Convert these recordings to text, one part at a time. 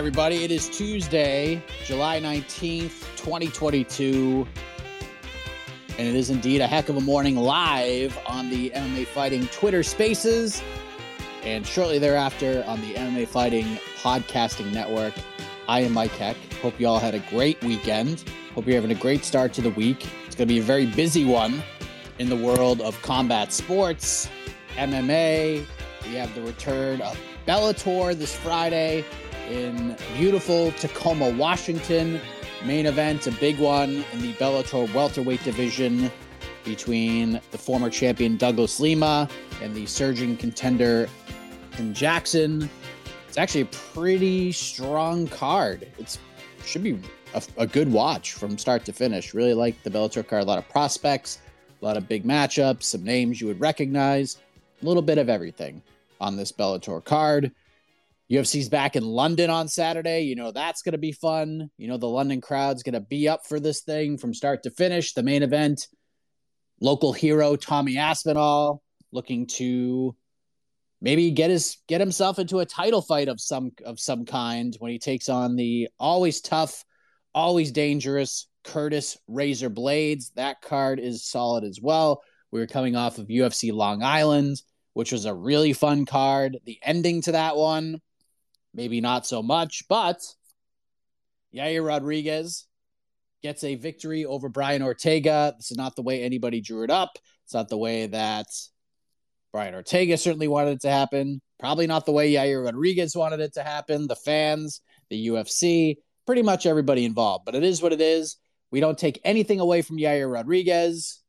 Everybody. It is Tuesday, July 19th, 2022. And it is indeed a heck of a morning live on the MMA Fighting Twitter Spaces. And shortly thereafter on the MMA Fighting Podcasting Network. I am Mike Heck. Hope you all had a great weekend. Hope you're having a great start to the week. It's going to be a very busy one in the world of combat sports, MMA. We have the return of Bellator this Friday in beautiful Tacoma, Washington. Main event, a big one in the Bellator welterweight division between the former champion Douglas Lima and the surging contender Tim Jackson. It's actually a pretty strong card. It should be a, a good watch from start to finish. Really like the Bellator card. A lot of prospects, a lot of big matchups, some names you would recognize, a little bit of everything on this Bellator card. UFC's back in London on Saturday. You know, that's going to be fun. You know, the London crowd's going to be up for this thing from start to finish. The main event, local hero Tommy Aspinall looking to maybe get his get himself into a title fight of some of some kind when he takes on the always tough, always dangerous Curtis Razor Blaydes. That card is solid as well. We were coming off of UFC Long Island, which was a really fun card. The ending to that one maybe not so much, but Yair Rodriguez gets a victory over Brian Ortega. This is not the way anybody drew it up. It's not the way that Brian Ortega certainly wanted it to happen. Probably not the way Yair Rodriguez wanted it to happen. The fans, the UFC, pretty much everybody involved. But it is what it is. We don't take anything away from Yair Rodriguez.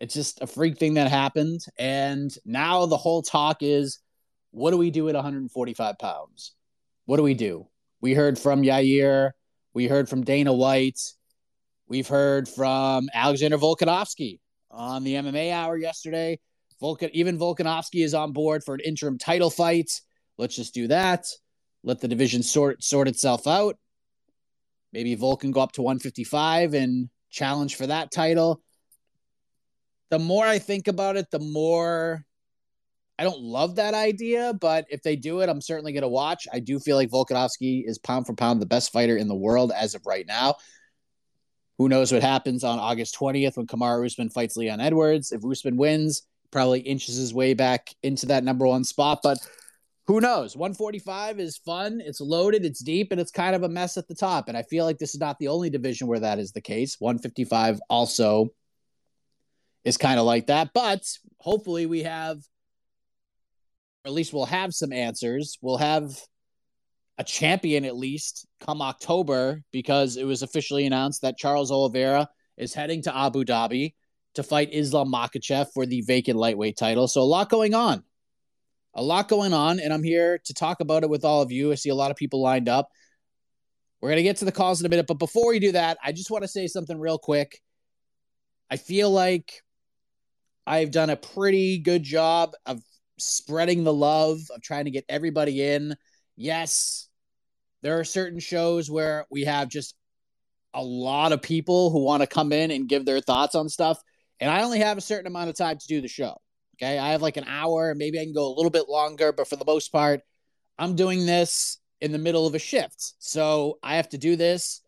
It's just a freak thing that happened. And now the whole talk is what do we do at 145 pounds? What do we do? We heard from Yair. We heard from Dana White. We've heard from Alexander Volkanovski on the MMA Hour yesterday. Volkan, even Volkanovski is on board for an interim title fight. Let's just do that. Let the division sort sort itself out. Maybe Volkan go up to 155 and challenge for that title. The more I think about it, the more I don't love that idea, but if they do it, I'm certainly going to watch. I do feel like Volkanovski is pound for pound the best fighter in the world as of right now. Who knows what happens on August 20th when Kamaru Usman fights Leon Edwards? If Usman wins, probably inches his way back into that number one spot. But who knows? 145 is fun. It's loaded, it's deep, and it's kind of a mess at the top. And I feel like this is not the only division where that is the case. 155 also is kind of like that. But hopefully we have at least we'll have some answers. We'll have a champion at least come October because it was officially announced that Charles Oliveira is heading to Abu Dhabi to fight Islam Makhachev for the vacant lightweight title. So a lot going on. A lot going on, and I'm here to talk about it with all of you. I see a lot of people lined up. We're going to get to the calls in a minute, but before we do that, I just want to say something real quick. I feel like I've done a pretty good job of spreading the love of trying to get everybody in. Yes, there are certain shows where we have just a lot of people who want to come in and give their thoughts on stuff. And I only have a certain amount of time to do the show. Okay. I have like an hour. Maybe I can go a little bit longer, but for the most part, I'm doing this in the middle of a shift. So I have to do this,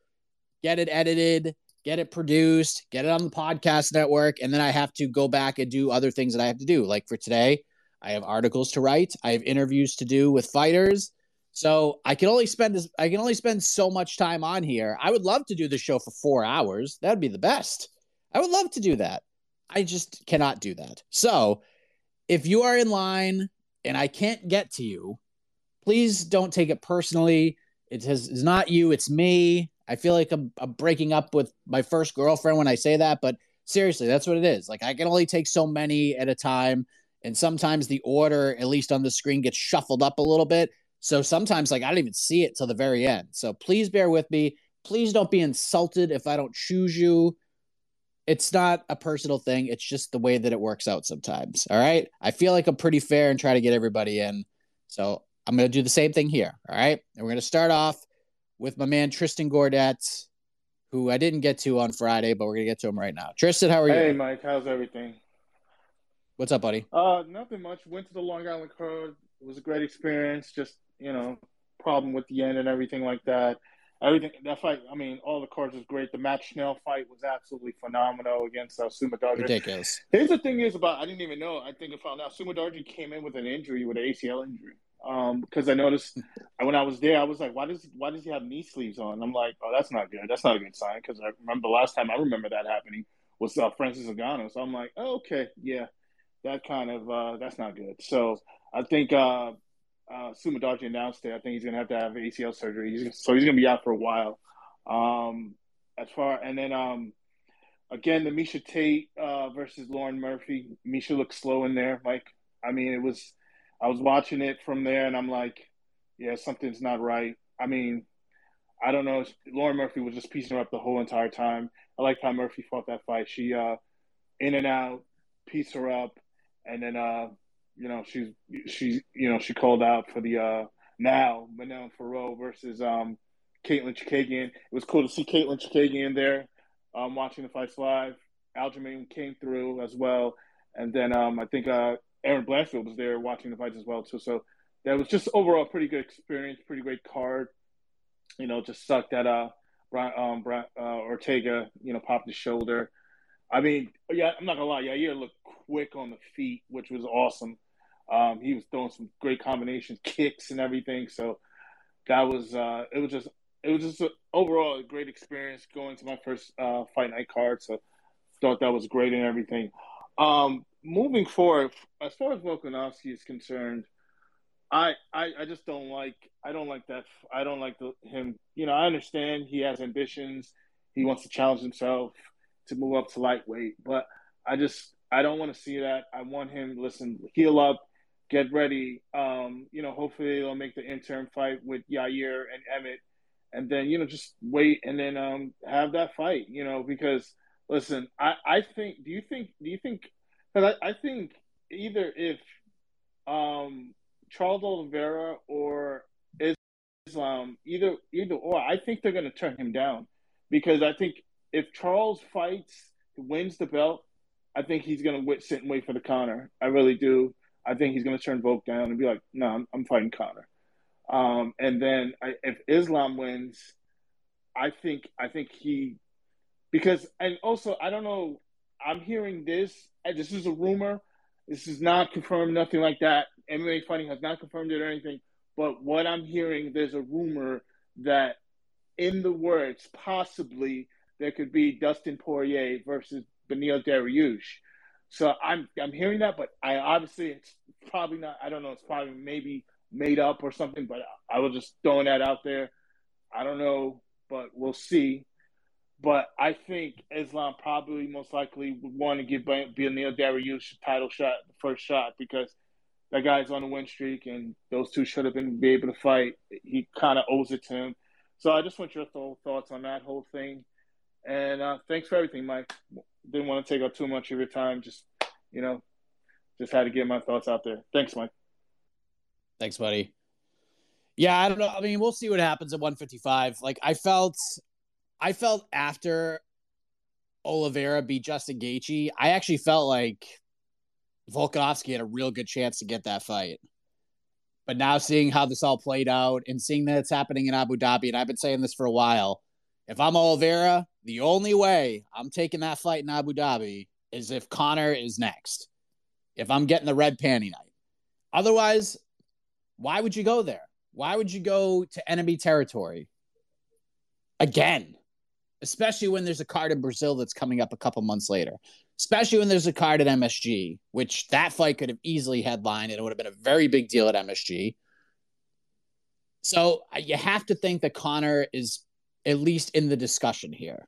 get it edited, get it produced, get it on the podcast network, and then I have to go back and do other things that I have to do. Like for today, I have articles to write, I have interviews to do with fighters. So I can only spend this I can only spend so much time on here. I would love to do the show for 4 hours. That would be the best. I would love to do that. I just cannot do that. So, if you are in line and I can't get to you, please don't take it personally. It has, it's not you, it's me. I feel like I'm, I'm breaking up with my first girlfriend when I say that, but seriously, that's what it is. Like I can only take so many at a time, and sometimes the order, at least on the screen, gets shuffled up a little bit. So sometimes, like I don't even see it till the very end. So please bear with me. Please don't be insulted if I don't choose you. It's not a personal thing. It's just the way that it works out sometimes. All right. I feel like I'm pretty fair and try to get everybody in. So I'm going to do the same thing here. All right. And we're going to start off with my man Tristan Gordet, who I didn't get to on Friday, but we're gonna get to him right now. Tristan, how are you? Hey, Mike, how's everything? What's up, buddy? Uh, nothing much. Went to the Long Island card. It was a great experience. Just you know, problem with the end and everything like that. Everything that fight. I mean, all the cards was great. The Matt Schnell fight was absolutely phenomenal against uh, Su Mudaerji. Ridiculous. Here's the thing: is about I didn't even know. I think I found out Su Mudaerji came in with an injury, with an ACL injury. Um, because I noticed when I was there, I was like, why does why does he have knee sleeves on? I'm like, oh, that's not good. That's not a good sign. Because I remember the last time I remember that happening was uh, Francis Ngannou. So I'm like, oh, okay, yeah, that kind of uh, that's not good. So I think uh, uh, announced it. I think he's gonna have to have ACL surgery. He's, so he's gonna be out for a while. Um, as far and then um, again, the Miesha Tate uh, versus Lauren Murphy. Miesha looked slow in there, Mike. I mean, it was I was watching it from there, and I'm like, yeah, something's not right. I mean, I don't know. Lauren Murphy was just piecing her up the whole entire time. I liked how Murphy fought that fight. She uh, in and out, piece her up, and then uh, you know she's she you know she called out for the uh, now Manon Fiorot versus um, Katlyn Chookagian. It was cool to see Katlyn Chookagian there, um, watching the fights live. Aljamain came through as well, and then um, I think uh, Erin Blanchfield was there watching the fights as well too. So that was just overall pretty good experience, pretty great card. You know, just sucked that uh, Brian, um, Brian, uh, Ortega, you know, popped his shoulder. I mean, yeah, I'm not gonna lie, Yair looked quick on the feet, which was awesome. Um, he was throwing some great combinations, kicks and everything. So that was uh, it was just it was just a, overall a great experience going to my first uh, fight night card. So thought that was great and everything. Um, moving forward, as far as Volkanovski is concerned, I, I I just don't like I don't like that I don't like the, him. You know, I understand he has ambitions. He wants to challenge himself to move up to lightweight, but I just I don't want to see that. I want him listen, heal up, get ready. Um, you know, hopefully they'll make the interim fight with Yair and Emmett, and then you know just wait and then um have that fight. You know, because listen, I I think do you think do you think because I, I think either if um, Charles Oliveira or Islam, either either or, I think they're going to turn him down because I think if Charles fights, wins the belt, I think he's going to sit and wait for the Conor. I really do. I think he's going to turn Volk down and be like, "No, I'm, I'm fighting Conor." Um, and then I, if Islam wins, I think I think he because and also I don't know. I'm hearing this. This is a rumor. This is not confirmed, nothing like that. MMA Fighting has not confirmed it or anything. But what I'm hearing, there's a rumor that in the words, possibly there could be Dustin Poirier versus Beneil Dariush. So I'm I'm hearing that, but I obviously it's probably not. I don't know. It's probably maybe made up or something. But I was just throwing that out there. I don't know, but we'll see. But I think Islam probably most likely would want to give Beneil Dariush a title shot, the first shot, because that guy's on a win streak, and those two should have been be able to fight. He kind of owes it to him. So I just want your thoughts on that whole thing. And uh, thanks for everything, Mike. Didn't want to take up too much of your time. Just you know, just had to get my thoughts out there. Thanks, Mike. Thanks, buddy. Yeah, I don't know. I mean, we'll see what happens at 155. Like I felt I felt after Oliveira beat Justin Gaethje, I actually felt like Volkanovski had a real good chance to get that fight. But now seeing how this all played out and seeing that it's happening in Abu Dhabi, and I've been saying this for a while, if I'm Oliveira, the only way I'm taking that fight in Abu Dhabi is if Conor is next. If I'm getting the red panty night. Otherwise, why would you go there? Why would you go to enemy territory again? Especially when there's a card in Brazil that's coming up a couple months later. Especially when there's a card at MSG, which that fight could have easily headlined and it would have been a very big deal at MSG. So uh, you have to think that Conor is at least in the discussion here.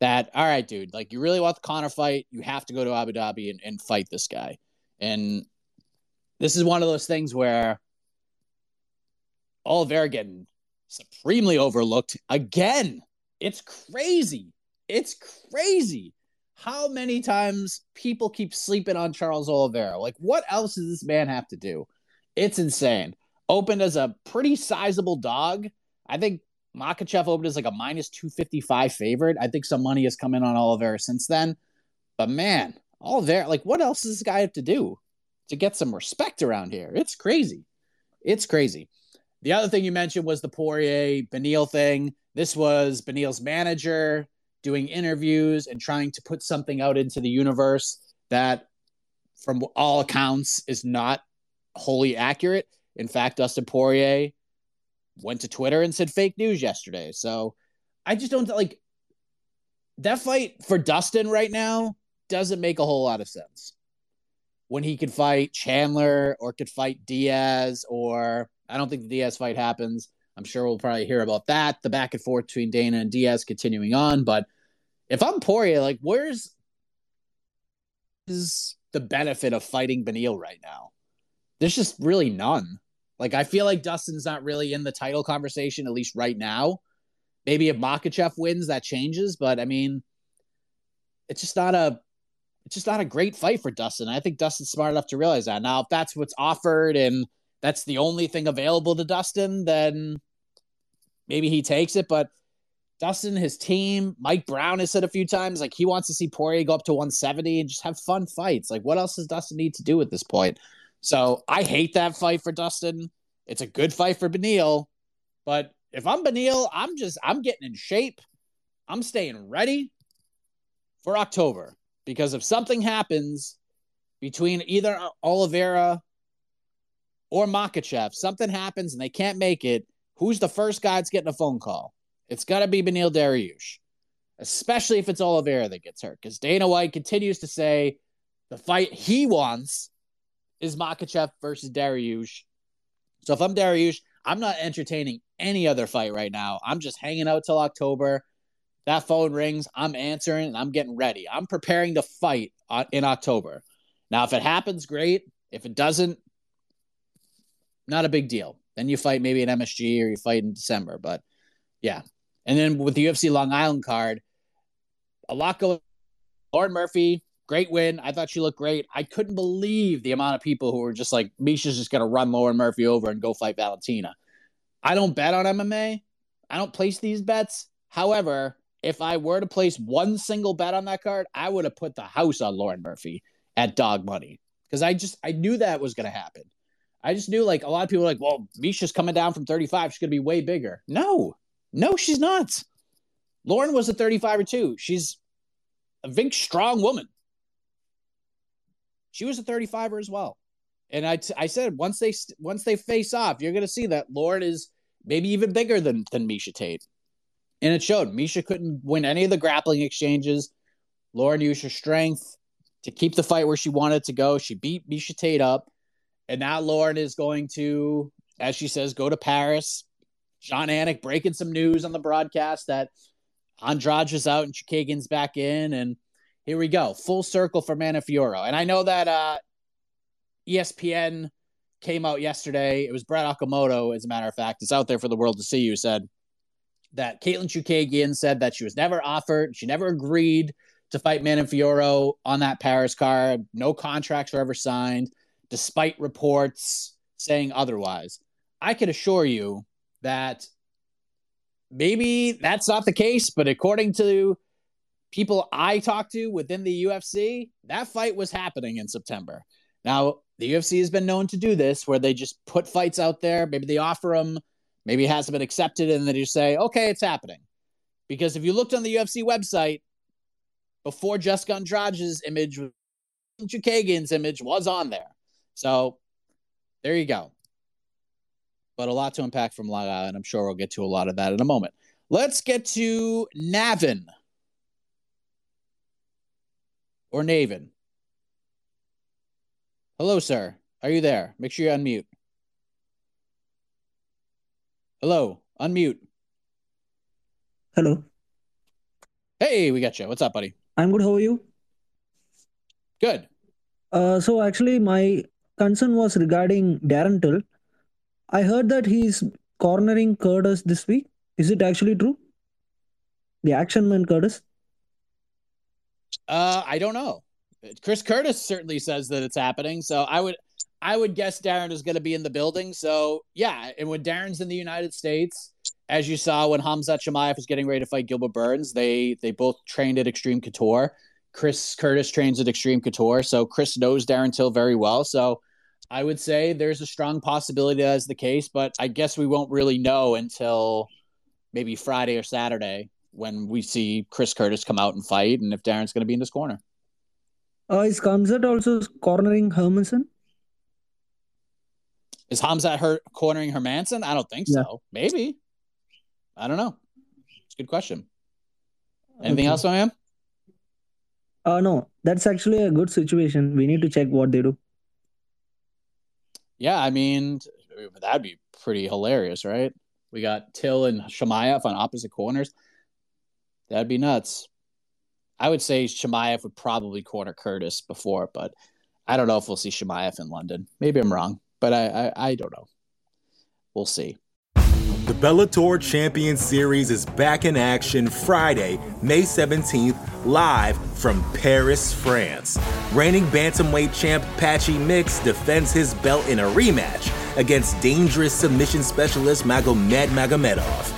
That all right, dude, like you really want the Conor fight, you have to go to Abu Dhabi and, and fight this guy. And this is one of those things where Oliveira getting supremely overlooked again. It's crazy. It's crazy how many times people keep sleeping on Charles Oliveira. Like, what else does this man have to do? It's insane. Opened as a pretty sizable dog. I think Makhachev opened as like a minus 255 favorite. I think some money has come in on Oliveira since then. But man, Oliveira, like, what else does this guy have to do to get some respect around here? It's crazy. It's crazy. The other thing you mentioned was the Poirier Beneil thing. This was Beneil's manager doing interviews and trying to put something out into the universe that, from all accounts, is not wholly accurate. In fact, Dustin Poirier went to Twitter and said fake news yesterday. So I just don't like that fight for Dustin right now doesn't make a whole lot of sense. When he could fight Chandler or could fight Diaz, or I don't think the Diaz fight happens. I'm sure we'll probably hear about that, the back and forth between Dana and Diaz continuing on. But if I'm Poirier, like, where's is the benefit of fighting Beneil right now? There's just really none. Like I feel like Dustin's not really in the title conversation, at least right now. Maybe if Makhachev wins, that changes. But I mean, it's just not a it's just not a great fight for Dustin. I think Dustin's smart enough to realize that. Now, if that's what's offered and that's the only thing available to Dustin, then maybe he takes it. But Dustin, his team, Mike Brown has said a few times, like he wants to see Poirier go up to 170 and just have fun fights. Like, what else does Dustin need to do at this point? So I hate that fight for Dustin. It's a good fight for Beneil, but if I'm Beneil, I'm just I'm getting in shape. I'm staying ready for October because if something happens between either Oliveira or Makhachev, something happens and they can't make it, who's the first guy that's getting a phone call? It's got to be Beneil Dariush, especially if it's Oliveira that gets hurt because Dana White continues to say the fight he wants is Makhachev versus Dariush. So if I'm Dariush, I'm not entertaining any other fight right now. I'm just hanging out till October. That phone rings, I'm answering, and I'm getting ready. I'm preparing to fight in October. Now, if it happens, great. If it doesn't, not a big deal. Then you fight maybe an MSG or you fight in December. But yeah. And then with the UFC Long Island card, a lot going. Lauren Murphy Great win. I thought she looked great. I couldn't believe the amount of people who were just like, Miesha's just going to run Lauren Murphy over and go fight Valentina. I don't bet on MMA. I don't place these bets. However, if I were to place one single bet on that card, I would have put the house on Lauren Murphy at dog money because I just I knew that was going to happen. I just knew like a lot of people like, well, Miesha's coming down from 35. She's going to be way bigger. No, no, she's not. Lauren was a 35 or two. She's a big, strong woman. She was a 35er as well. And I, t- I said once they once they face off, you're going to see that Lauren is maybe even bigger than than Miesha Tate. And it showed. Miesha couldn't win any of the grappling exchanges. Lauren used her strength to keep the fight where she wanted to go. She beat Miesha Tate up. And now Lauren is going to, as she says, go to Paris. Jon Anik breaking some news on the broadcast that Andrade is out and Chookagian's back in. And here we go, full circle for Manon Fiorot. And I know that uh, ESPN came out yesterday. It was Brett Okamoto, as a matter of fact. It's out there for the world to see. You said that Katlyn Chookagian said that she was never offered, she never agreed to fight Manon Fiorot on that Paris card. No contracts were ever signed, despite reports saying otherwise. I can assure you that maybe that's not the case, but according to people I talked to within the UFC, that fight was happening in September. Now, the UFC has been known to do this where they just put fights out there. Maybe they offer them, maybe it hasn't been accepted, and then you say, okay, it's happening. Because if you looked on the UFC website before Jessica Andrade's image, Chookagian's image was on there. So there you go. But a lot to unpack from Long Island. I'm sure we'll get to a lot of that in a moment. Let's get to Navin or Navin. Hello, sir. Are you there? Make sure you unmute. Hello, unmute. Hello. Hey, we got you. What's up, buddy? I'm good. How are you? Good. Uh, so actually, my concern was regarding Darren Till. I heard that he's cornering Curtis this week. Is it actually true? The action man Curtis? Uh, I don't know. Chris Curtis certainly says that it's happening. So I would I would guess Darren is going to be in the building. So yeah, and when Darren's in the United States, as you saw when Khamzat Chimaev was getting ready to fight Gilbert Burns, they they both trained at Extreme Couture. Chris Curtis trains at Extreme Couture, so Chris knows Darren Till very well. So I would say there's a strong possibility that's the case, but I guess we won't really know until maybe Friday or Saturday when we see Chris Curtis come out and fight, and if Darren's going to be in this corner. Uh, is Khamzat also cornering Hermansson? Is Khamzat her cornering Hermansson? I don't think Yeah. so. Maybe. I don't know. It's a good question. Anything Okay. else, my man? Uh, no, that's actually a good situation. We need to check what they do. Yeah, I mean, that'd be pretty hilarious, right? We got Till and Chimaev on opposite corners. That'd be nuts. I would say Chimaev would probably corner Curtis before, but I don't know if we'll see Chimaev in London. Maybe I'm wrong, but I, I, I don't know. We'll see. The Bellator Champion Series is back in action Friday, May 17th, live from Paris, France. Reigning bantamweight champ Patchy Mix defends his belt in a rematch against dangerous submission specialist Magomed Magomedov.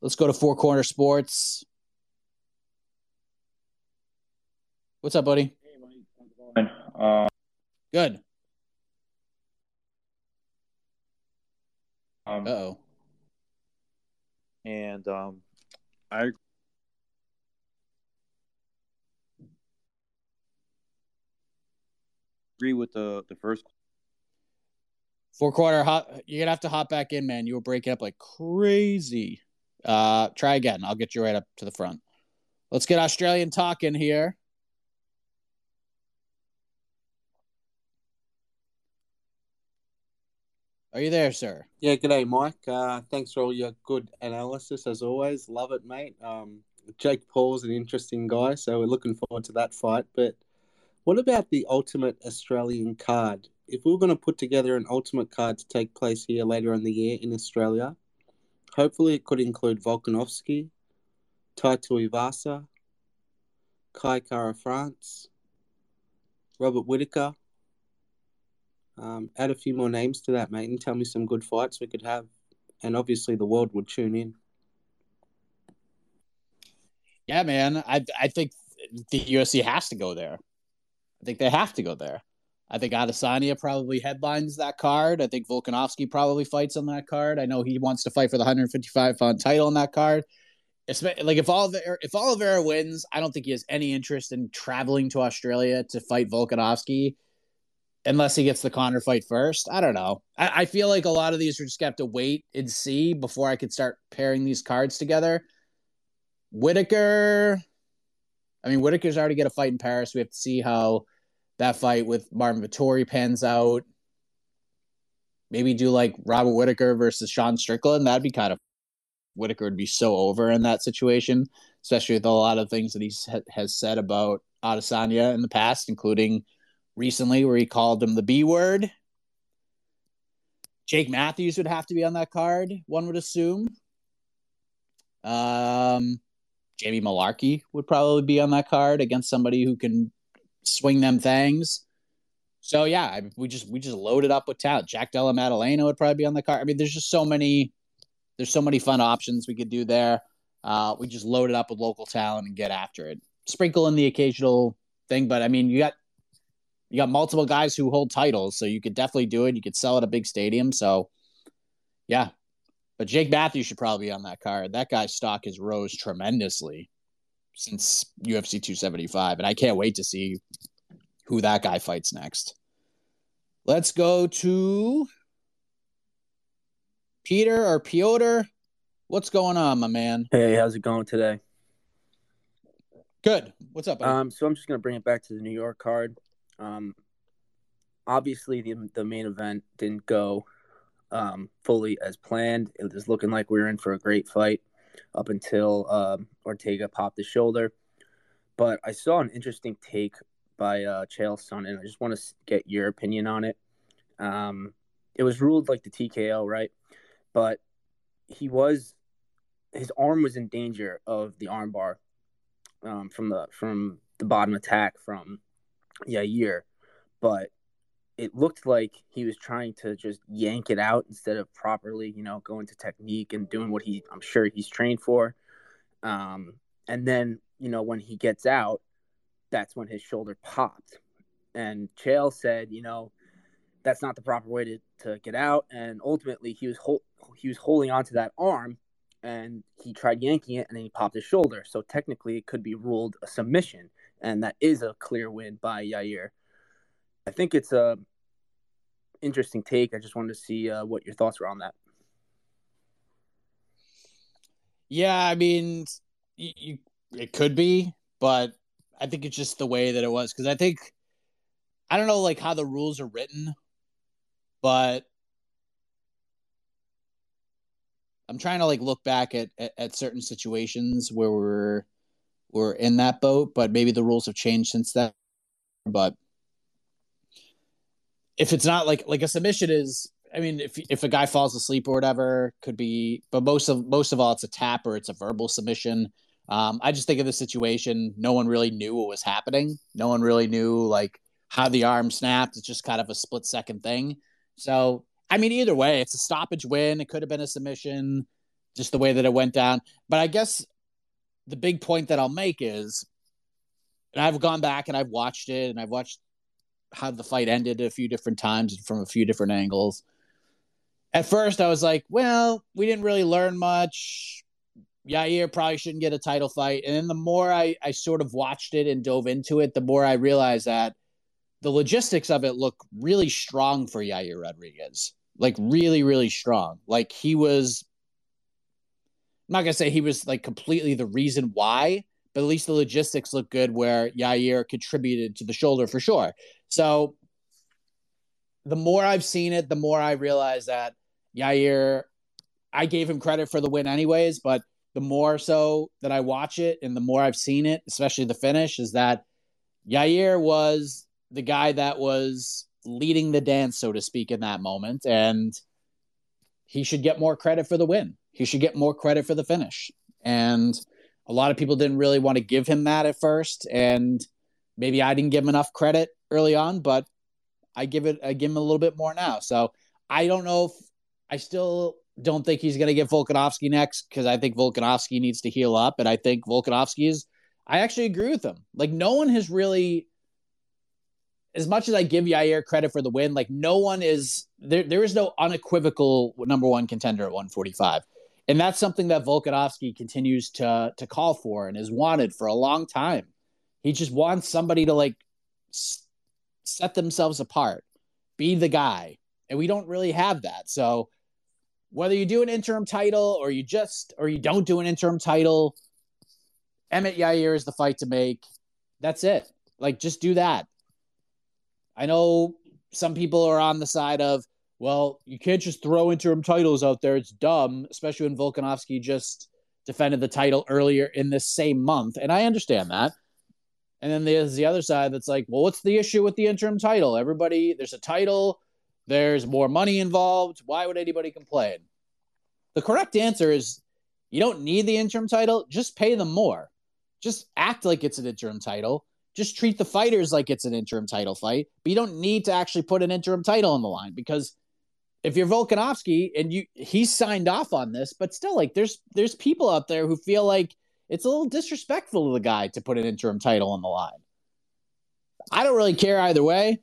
Let's go to Four Corner Sports. What's up, buddy? Uh, Good. um, Uh oh. and um, I agree with the the first. Four quarter. You're gonna have to hop back in, man. You were breaking up like crazy. Uh, try again. I'll get you right up to the front. Let's get Australian talking here. Are you there, sir? Yeah, good day, Mike. Uh, thanks for all your good analysis as always. Love it, mate. Um, Jake Paul's an interesting guy, so we're looking forward to that fight. But what about the ultimate Australian card? If we were going to put together an ultimate card to take place here later in the year in Australia, hopefully it could include Volkanovski, Tai Tuivasa, Kai Kara France, Robert Whitaker. Um, add a few more names to that, mate, and tell me some good fights we could have. And obviously, the world would tune in. Yeah, man. I I think the UFC has to go there. I think they have to go there. I think Adesanya probably headlines that card. I think Volkanovski probably fights on that card. I know he wants to fight for the 155 pound title on that card. Like if Oliveira, if Oliveira wins, I don't think he has any interest in traveling to Australia to fight Volkanovski unless he gets the Conor fight first. I don't know. I, I feel like a lot of these are just gonna have to wait and see before I could start pairing these cards together. Whitaker. I mean, Whitaker's already got a fight in Paris. We have to see how that fight with Marvin Vettori pans out. Maybe do like Robert Whitaker versus Sean Strickland. That'd be kind of Whitaker would be so over in that situation, especially with a lot of things that he has said about Adesanya in the past, including recently where he called him the B word. Jake Matthews would have to be on that card, one would assume. Um, Jamie Mullarkey would probably be on that card against somebody who can swing them things. So yeah, we just we just loaded up with talent. Jack Della Maddalena would probably be on the card. I mean, there's just so many there's so many fun options we could do there. Uh, we just load it up with local talent and get after it. Sprinkle in the occasional thing, but I mean, you got you got multiple guys who hold titles, so you could definitely do it. You could sell at a big stadium. So, yeah, but Jake Matthews should probably be on that card. That guy's stock has rose tremendously since UFC 275, and I can't wait to see who that guy fights next. Let's go to Peter or Piotr. What's going on, my man? Hey, how's it going today? Good. What's up? Buddy? Um, so I'm just gonna bring it back to the New York card. Um, obviously the the main event didn't go um, fully as planned. It was looking like we were in for a great fight up until um, Ortega popped the shoulder. But I saw an interesting take by uh, Chael and I just want to get your opinion on it. Um, it was ruled like the TKO, right? But he was his arm was in danger of the armbar um, from the from the bottom attack from Yair, but it looked like he was trying to just yank it out instead of properly, you know, going to technique and doing what he I'm sure he's trained for. Um, and then, you know, when he gets out, that's when his shoulder popped. And Chael said, you know, that's not the proper way to, to get out. And ultimately, he was hol- he was holding onto that arm, and he tried yanking it, and then he popped his shoulder. So technically, it could be ruled a submission, and that is a clear win by Yair. I think it's a interesting take. I just wanted to see uh, what your thoughts were on that. Yeah, I mean, you, you, it could be, but I think it's just the way that it was because I think I don't know like how the rules are written, but I'm trying to like look back at, at, at certain situations where we're we're in that boat, but maybe the rules have changed since then. But if it's not like like a submission is I mean, if if a guy falls asleep or whatever, could be, but most of most of all, it's a tap or it's a verbal submission. Um, I just think of the situation. No one really knew what was happening. No one really knew like how the arm snapped. It's just kind of a split second thing. So I mean, either way, it's a stoppage win. It could have been a submission, just the way that it went down. But I guess the big point that I'll make is, and I've gone back and I've watched it and I've watched how the fight ended a few different times from a few different angles. At first, I was like, well, we didn't really learn much. Yair probably shouldn't get a title fight. And then the more I, I sort of watched it and dove into it, the more I realized that the logistics of it look really strong for Yair Rodriguez. Like really, really strong. Like he was I'm not gonna say he was like completely the reason why, but at least the logistics look good where Yair contributed to the shoulder for sure. So the more I've seen it, the more I realize that Yair, I gave him credit for the win anyways, but the more so that I watch it and the more I've seen it, especially the finish, is that Yair was the guy that was leading the dance, so to speak, in that moment. And he should get more credit for the win. He should get more credit for the finish. And a lot of people didn't really want to give him that at first. And maybe I didn't give him enough credit early on, but I give it I give him a little bit more now. So I don't know if I still don't think he's going to get Volkanovski next because I think Volkanovski needs to heal up, and I think Volkanovski is. I actually agree with him. Like no one has really, as much as I give Yair credit for the win, like no one is there. There is no unequivocal number one contender at 145, and that's something that Volkanovski continues to to call for and has wanted for a long time. He just wants somebody to like set themselves apart, be the guy. And we don't really have that. So whether you do an interim title or you just or you don't do an interim title, Emmett Yair is the fight to make. That's it. Like, just do that. I know some people are on the side of, well, you can't just throw interim titles out there. It's dumb, especially when Volkanovski just defended the title earlier in this same month. And I understand that. And then there's the other side that's like, well, what's the issue with the interim title? Everybody, there's a title, there's more money involved. Why would anybody complain? The correct answer is you don't need the interim title, just pay them more. Just act like it's an interim title. Just treat the fighters like it's an interim title fight, but you don't need to actually put an interim title on the line because if you're Volkanovski and you he's signed off on this, but still like there's there's people out there who feel like it's a little disrespectful to the guy to put an interim title on the line. I don't really care either way.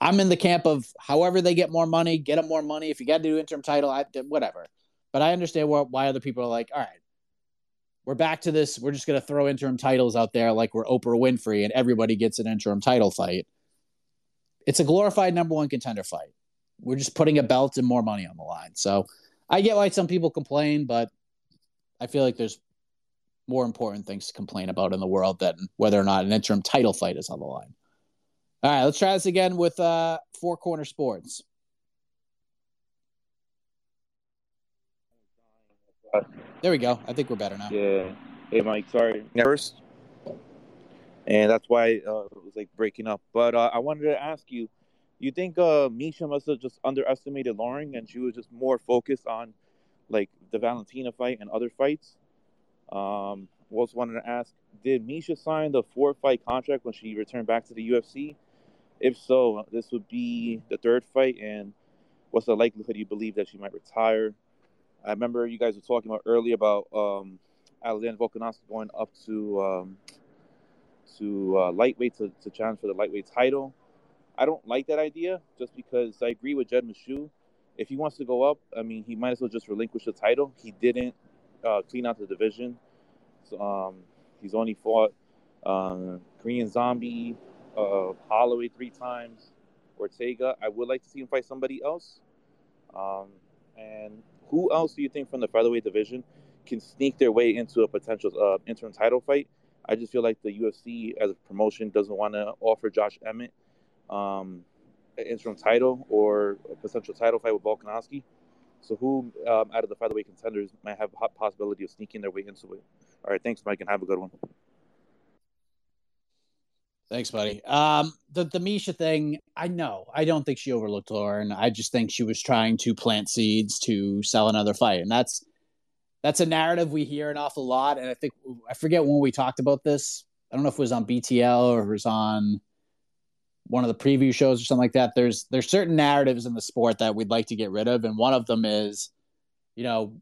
I'm in the camp of however they get more money, get them more money. If you got to do interim title, I, whatever. But I understand why, why other people are like, all right, we're back to this. We're just going to throw interim titles out there like we're Oprah Winfrey and everybody gets an interim title fight. It's a glorified number one contender fight. We're just putting a belt and more money on the line. So I get why some people complain, but I feel like there's more important things to complain about in the world than whether or not an interim title fight is on the line. All right, let's try this again with uh, Four Corner Sports. There we go. I think we're better now. Yeah. Hey, Mike. Sorry. First, and that's why uh, it was like breaking up. But uh, I wanted to ask you: You think uh, Miesha must have just underestimated Lauren, and she was just more focused on like the Valentina fight and other fights? Um, also wanted to ask: Did Miesha sign the four-fight contract when she returned back to the UFC? If so, this would be the third fight, and what's the likelihood you believe that she might retire? I remember you guys were talking about earlier about um, Alexander Volkanovski going up to um, to uh, lightweight to, to challenge for the lightweight title. I don't like that idea just because I agree with Jed Meshew. If he wants to go up, I mean, he might as well just relinquish the title. He didn't uh, clean out the division. So, um, he's only fought uh, Korean Zombie, uh, Holloway three times, Ortega. I would like to see him fight somebody else. Um, and who else do you think from the featherweight division can sneak their way into a potential uh, interim title fight? I just feel like the UFC as a promotion doesn't want to offer Josh Emmett um, an interim title or a potential title fight with Volkanovski. So who um, out of the featherweight contenders might have a possibility of sneaking their way into it? All right, thanks, Mike, and have a good one. Thanks, buddy. Um, the the Miesha thing, I know. I don't think she overlooked Lauren. I just think she was trying to plant seeds to sell another fight, and that's that's a narrative we hear an awful lot. And I think I forget when we talked about this. I don't know if it was on BTL or it was on one of the preview shows or something like that. There's there's certain narratives in the sport that we'd like to get rid of, and one of them is, you know,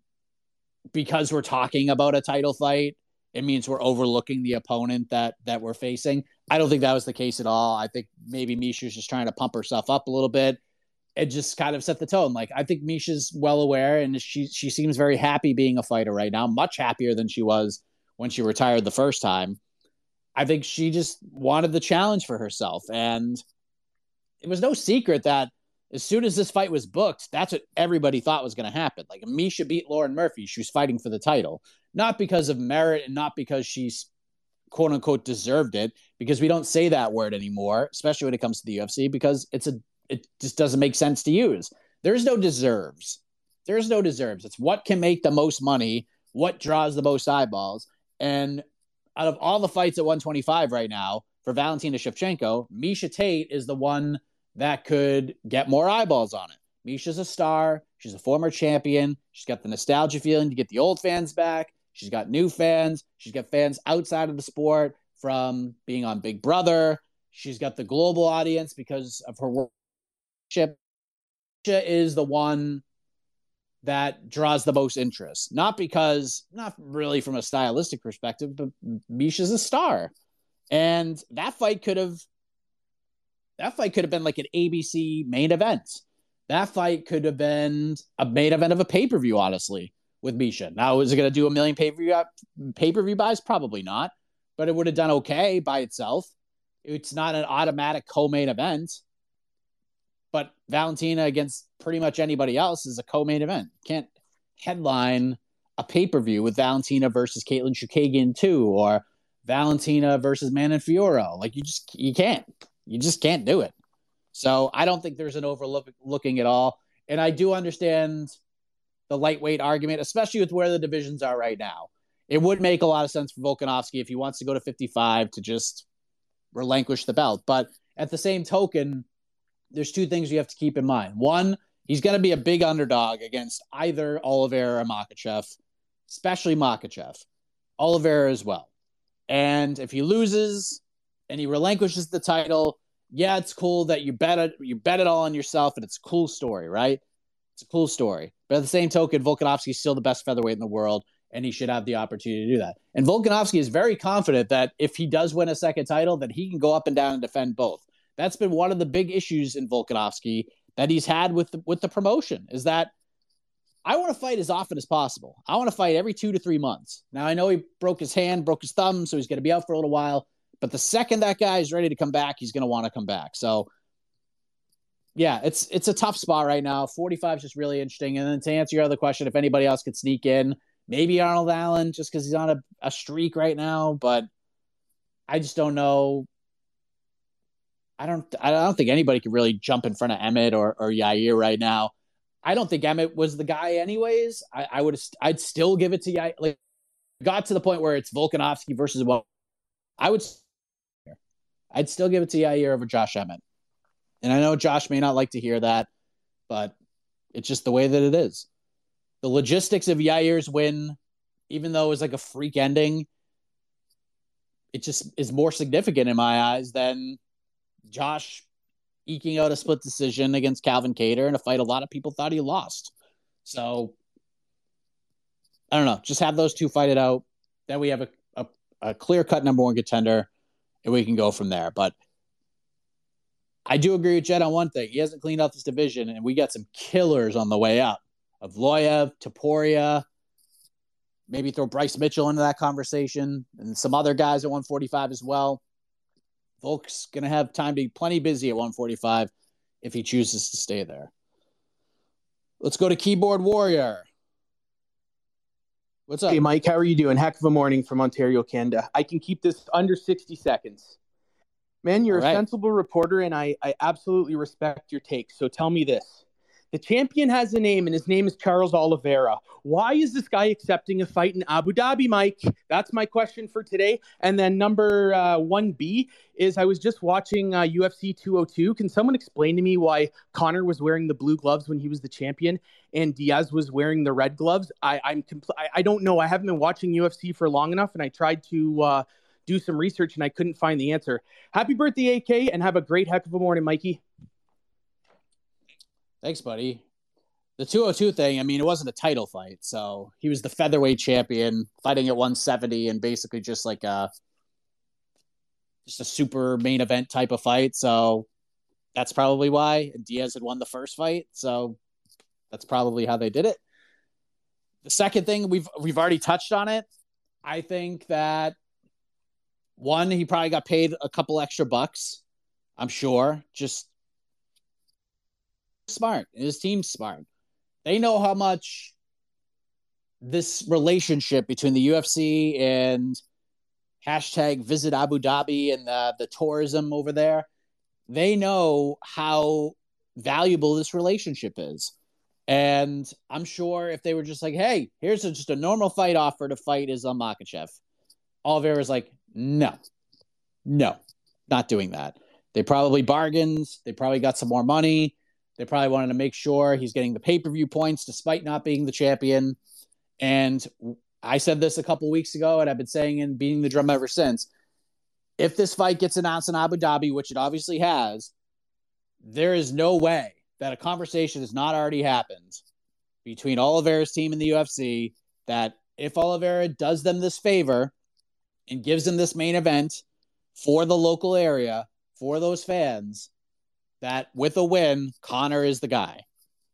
because we're talking about a title fight, it means we're overlooking the opponent that that we're facing. I don't think that was the case at all. I think maybe Miesha's just trying to pump herself up a little bit and just kind of set the tone. Like I think Miesha's well aware and she she seems very happy being a fighter right now, much happier than she was when she retired the first time. I think she just wanted the challenge for herself. And it was no secret that as soon as this fight was booked, that's what everybody thought was going to happen. Like Miesha beat Lauren Murphy. She was fighting for the title, not because of merit and not because she's quote unquote deserved it because we don't say that word anymore, especially when it comes to the UFC because it's a it just doesn't make sense to use. There's no deserves. There's no deserves. It's what can make the most money, what draws the most eyeballs. And out of all the fights at 125 right now for Valentina Shevchenko, Miesha Tate is the one that could get more eyeballs on it. Miesha's a star. She's a former champion. She's got the nostalgia feeling to get the old fans back. She's got new fans. She's got fans outside of the sport from being on Big Brother. She's got the global audience because of her worship. Is the one that draws the most interest, not because, not really from a stylistic perspective, but Miesha's a star, and that fight could have, that fight could have been like an ABC main event. That fight could have been a main event of a pay per view, honestly with Miesha. Now, is it going to do a million pay per view pay per view buys? Probably not, but it would have done okay by itself. It's not an automatic co-main event, but Valentina against pretty much anybody else is a co-main event. Can't headline a pay per view with Valentina versus Katlyn Chookagian too, or Valentina versus Manon Fiorot. Like you just you can't. You just can't do it. So I don't think there's an overlooking at all. And I do understand the lightweight argument, especially with where the divisions are right now. It would make a lot of sense for Volkanovski if he wants to go to 55 to just relinquish the belt. But at the same token, there's two things you have to keep in mind. One, he's going to be a big underdog against either Oliveira or Makhachev, especially Makhachev, Oliveira as well. And if he loses and he relinquishes the title, yeah, it's cool that you bet it, you bet it all on yourself, and it's a cool story, right? It's a cool story. But at the same token, Volkanovski is still the best featherweight in the world, and he should have the opportunity to do that. And Volkanovski is very confident that if he does win a second title, that he can go up and down and defend both. That's been one of the big issues in Volkanovski that he's had with the, with the promotion is that I want to fight as often as possible. I want to fight every two to three months. Now I know he broke his hand, broke his thumb, so he's going to be out for a little while. But the second that guy is ready to come back, he's going to want to come back. So yeah, it's it's a tough spot right now. 45 is just really interesting. And then to answer your other question, if anybody else could sneak in, maybe Arnold Allen, just because he's on a, a streak right now. But I just don't know. I don't I don't think anybody could really jump in front of Emmett or, or Yair right now. I don't think Emmett was the guy anyways. I, I would I'd still give it to Yair. Like got to the point where it's Volkanovski versus well, I would I'd still give it to Yair over Josh Emmett. And I know Josh may not like to hear that, but it's just the way that it is. The logistics of Yair's win, even though it was like a freak ending, it just is more significant in my eyes than Josh eking out a split decision against Calvin Kattar in a fight a lot of people thought he lost. So I don't know. Just have those two fight it out. Then we have a, a, a clear cut number one contender, and we can go from there. But I do agree with Jed on one thing. He hasn't cleaned out this division, and we got some killers on the way up. Of Evloev, Topuria, maybe throw Bryce Mitchell into that conversation, and some other guys at 145 as well. Volk's gonna have time to be plenty busy at 145 if he chooses to stay there. Let's go to Keyboard Warrior. What's up? Hey, Mike, how are you doing? Heck of a morning from Ontario, Canada. I can keep this under 60 seconds. Man, you're right. a sensible reporter, and I, I absolutely respect your take. So tell me this. The champion has a name, and his name is Charles Oliveira. Why is this guy accepting a fight in Abu Dhabi, Mike? That's my question for today. And then number uh, 1B is I was just watching uh, UFC 202. Can someone explain to me why Conor was wearing the blue gloves when he was the champion and Diaz was wearing the red gloves? I, I'm compl- I, I don't know. I haven't been watching UFC for long enough, and I tried to. Uh, do some research and I couldn't find the answer. Happy birthday, AK, and have a great heck of a morning, Mikey. Thanks, buddy. The 202 thing, I mean, it wasn't a title fight. So he was the featherweight champion fighting at 170 and basically just like a just a super main event type of fight. So that's probably why Diaz had won the first fight. So that's probably how they did it. The second thing we've we've already touched on it. I think that one, he probably got paid a couple extra bucks. I'm sure. Just smart. His team's smart. They know how much this relationship between the UFC and hashtag visit Abu Dhabi and the, the tourism over there, they know how valuable this relationship is. And I'm sure if they were just like, hey, here's a, just a normal fight offer to fight Islam Makhachev, Oliveira's like, no, no, not doing that. They probably bargained. They probably got some more money. They probably wanted to make sure he's getting the pay per view points despite not being the champion. And I said this a couple weeks ago, and I've been saying and beating the drum ever since. If this fight gets announced in Abu Dhabi, which it obviously has, there is no way that a conversation has not already happened between Oliveira's team and the UFC that if Oliveira does them this favor and gives them this main event for the local area, for those fans, that with a win, Conor is the guy.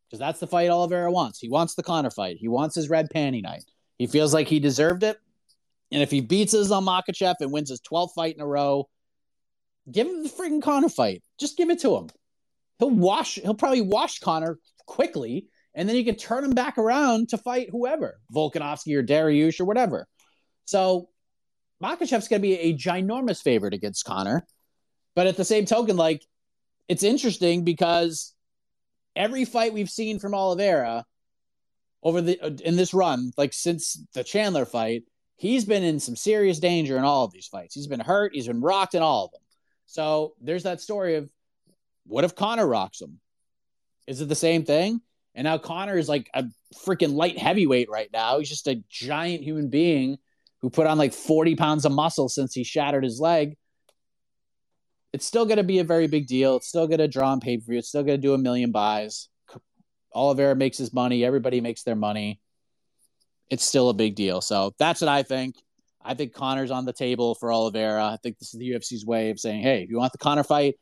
Because that's the fight Oliveira wants. He wants the Conor fight. He wants his red panty night. He feels like he deserved it. And if he beats Islam Makhachev and wins his 12th fight in a row, give him the freaking Conor fight. Just give it to him. He'll wash, he'll probably wash Conor quickly, and then you can turn him back around to fight whoever, Volkanovski or Dariush or whatever. So Makhachev's going to be a ginormous favorite against Conor. But at the same token, like it's interesting because every fight we've seen from Oliveira over the uh, in this run, like since the Chandler fight, he's been in some serious danger in all of these fights. He's been hurt, he's been rocked in all of them. So there's that story of what if Conor rocks him? Is it the same thing? And now Conor is like a freaking light heavyweight right now. He's just a giant human being who put on like 40 pounds of muscle since he shattered his leg. It's still going to be a very big deal. It's still going to draw on pay per view. It's still going to do a million buys. Oliveira makes his money. Everybody makes their money. It's still a big deal. So that's what I think. I think Conor's on the table for Oliveira. I think this is the UFC's way of saying, hey, if you want the Conor fight,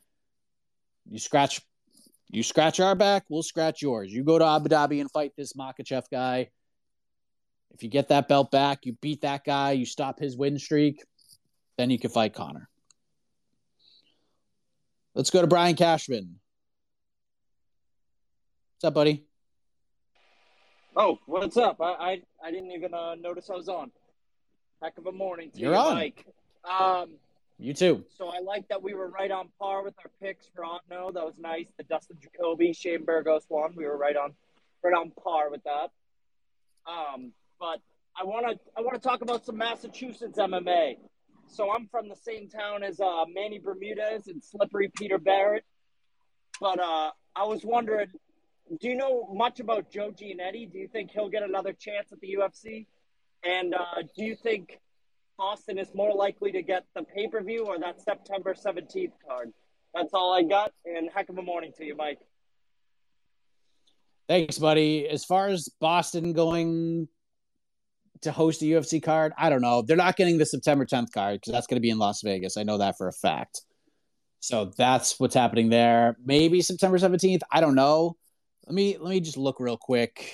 you scratch you scratch our back, we'll scratch yours. You go to Abu Dhabi and fight this Makhachev guy. If you get that belt back, you beat that guy, you stop his win streak, then you can fight Conor. Let's go to Brian Cashman. What's up, buddy? Oh, what's up? I I, I didn't even uh, notice I was on. Heck of a morning to You're you, on. Mike. Um, You too. so I like that we were right on par with our picks for Otno. That was nice. The Dustin Jacoby, Shane Burgos one. We were right on, right on par with that. Um, but I want to I want to talk about some Massachusetts MMA. So I'm from the same town as uh, Manny Bermudez and Slippery Peter Barrett. But uh, I was wondering, do you know much about Joe Giannetti? Do you think he'll get another chance at the UFC? And uh, do you think Boston is more likely to get the pay per view or that September 17th card? That's all I got. And heck of a morning to you, Mike. Thanks, buddy. As far as Boston going to host a UFC card, I don't know. They're not getting the September 10th card because that's going to be in Las Vegas. I know that for a fact. So that's what's happening there. Maybe September 17th. I don't know. Let me let me just look real quick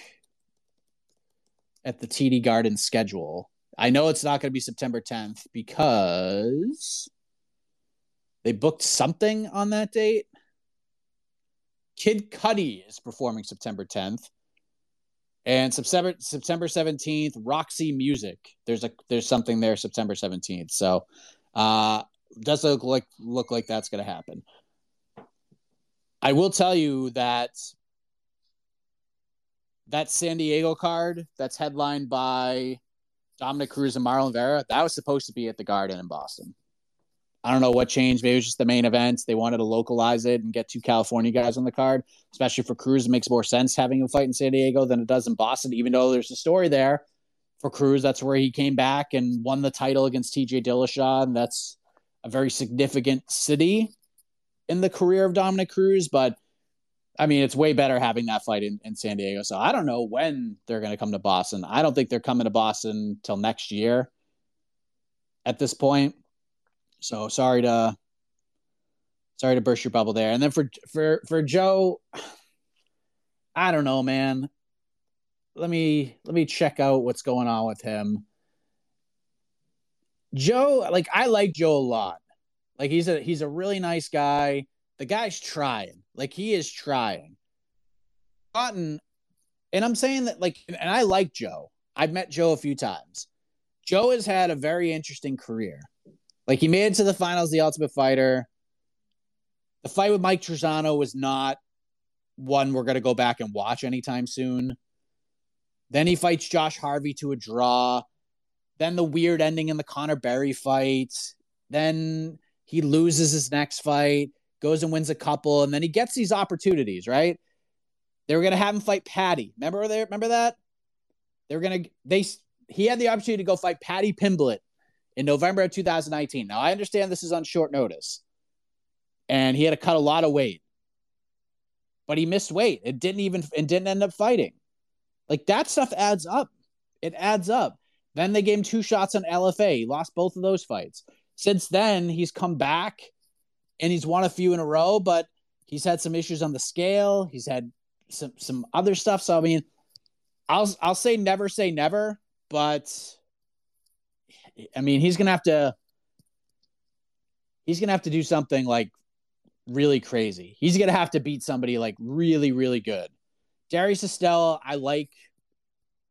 at the TD Garden schedule. I know it's not going to be September 10th because they booked something on that date. Kid Cudi is performing September 10th. And September September 17th, Roxy Music. There's a there's something there September 17th. So uh does look like look like that's gonna happen. I will tell you that that San Diego card that's headlined by Dominick Cruz and Marlon Vera, that was supposed to be at the Garden in Boston. I don't know what changed. Maybe it was just the main events. They wanted to localize it and get two California guys on the card, especially for Cruz. It makes more sense having him fight in San Diego than it does in Boston, even though there's a story there for Cruz. That's where he came back and won the title against TJ Dillashaw. And that's a very significant city in the career of Dominick Cruz. But I mean, it's way better having that fight in, in San Diego. So I don't know when they're going to come to Boston. I don't think they're coming to Boston till next year at this point. So sorry to sorry to burst your bubble there. And then for for for Joe, I don't know, man. Let me let me check out what's going on with him. Joe, like I like Joe a lot. Like he's a he's a really nice guy. The guy's trying. Like he is trying. Cotton, and I'm saying that like and I like Joe. I've met Joe a few times. Joe has had a very interesting career. Like he made it to the finals, the Ultimate Fighter. The fight with Mike Trizano was not one we're going to go back and watch anytime soon. Then he fights Josh Harvey to a draw. Then the weird ending in the Connor Berry fight. Then he loses his next fight, goes and wins a couple, and then he gets these opportunities, right? They were going to have him fight Paddy. Remember there? Remember that? They were going to they he had the opportunity to go fight Paddy Pimblett in November of 2019. Now I understand this is on short notice. And he had to cut a lot of weight. But he missed weight. It didn't even and didn't end up fighting. Like that stuff adds up. It adds up. Then they gave him two shots on LFA. He lost both of those fights. Since then, he's come back and he's won a few in a row, but he's had some issues on the scale. He's had some some other stuff. So I mean, I'll I'll say never say never, but I mean, he's gonna have to he's gonna have to do something like really crazy. He's gonna have to beat somebody like really, really good. Darius Estelle, I like.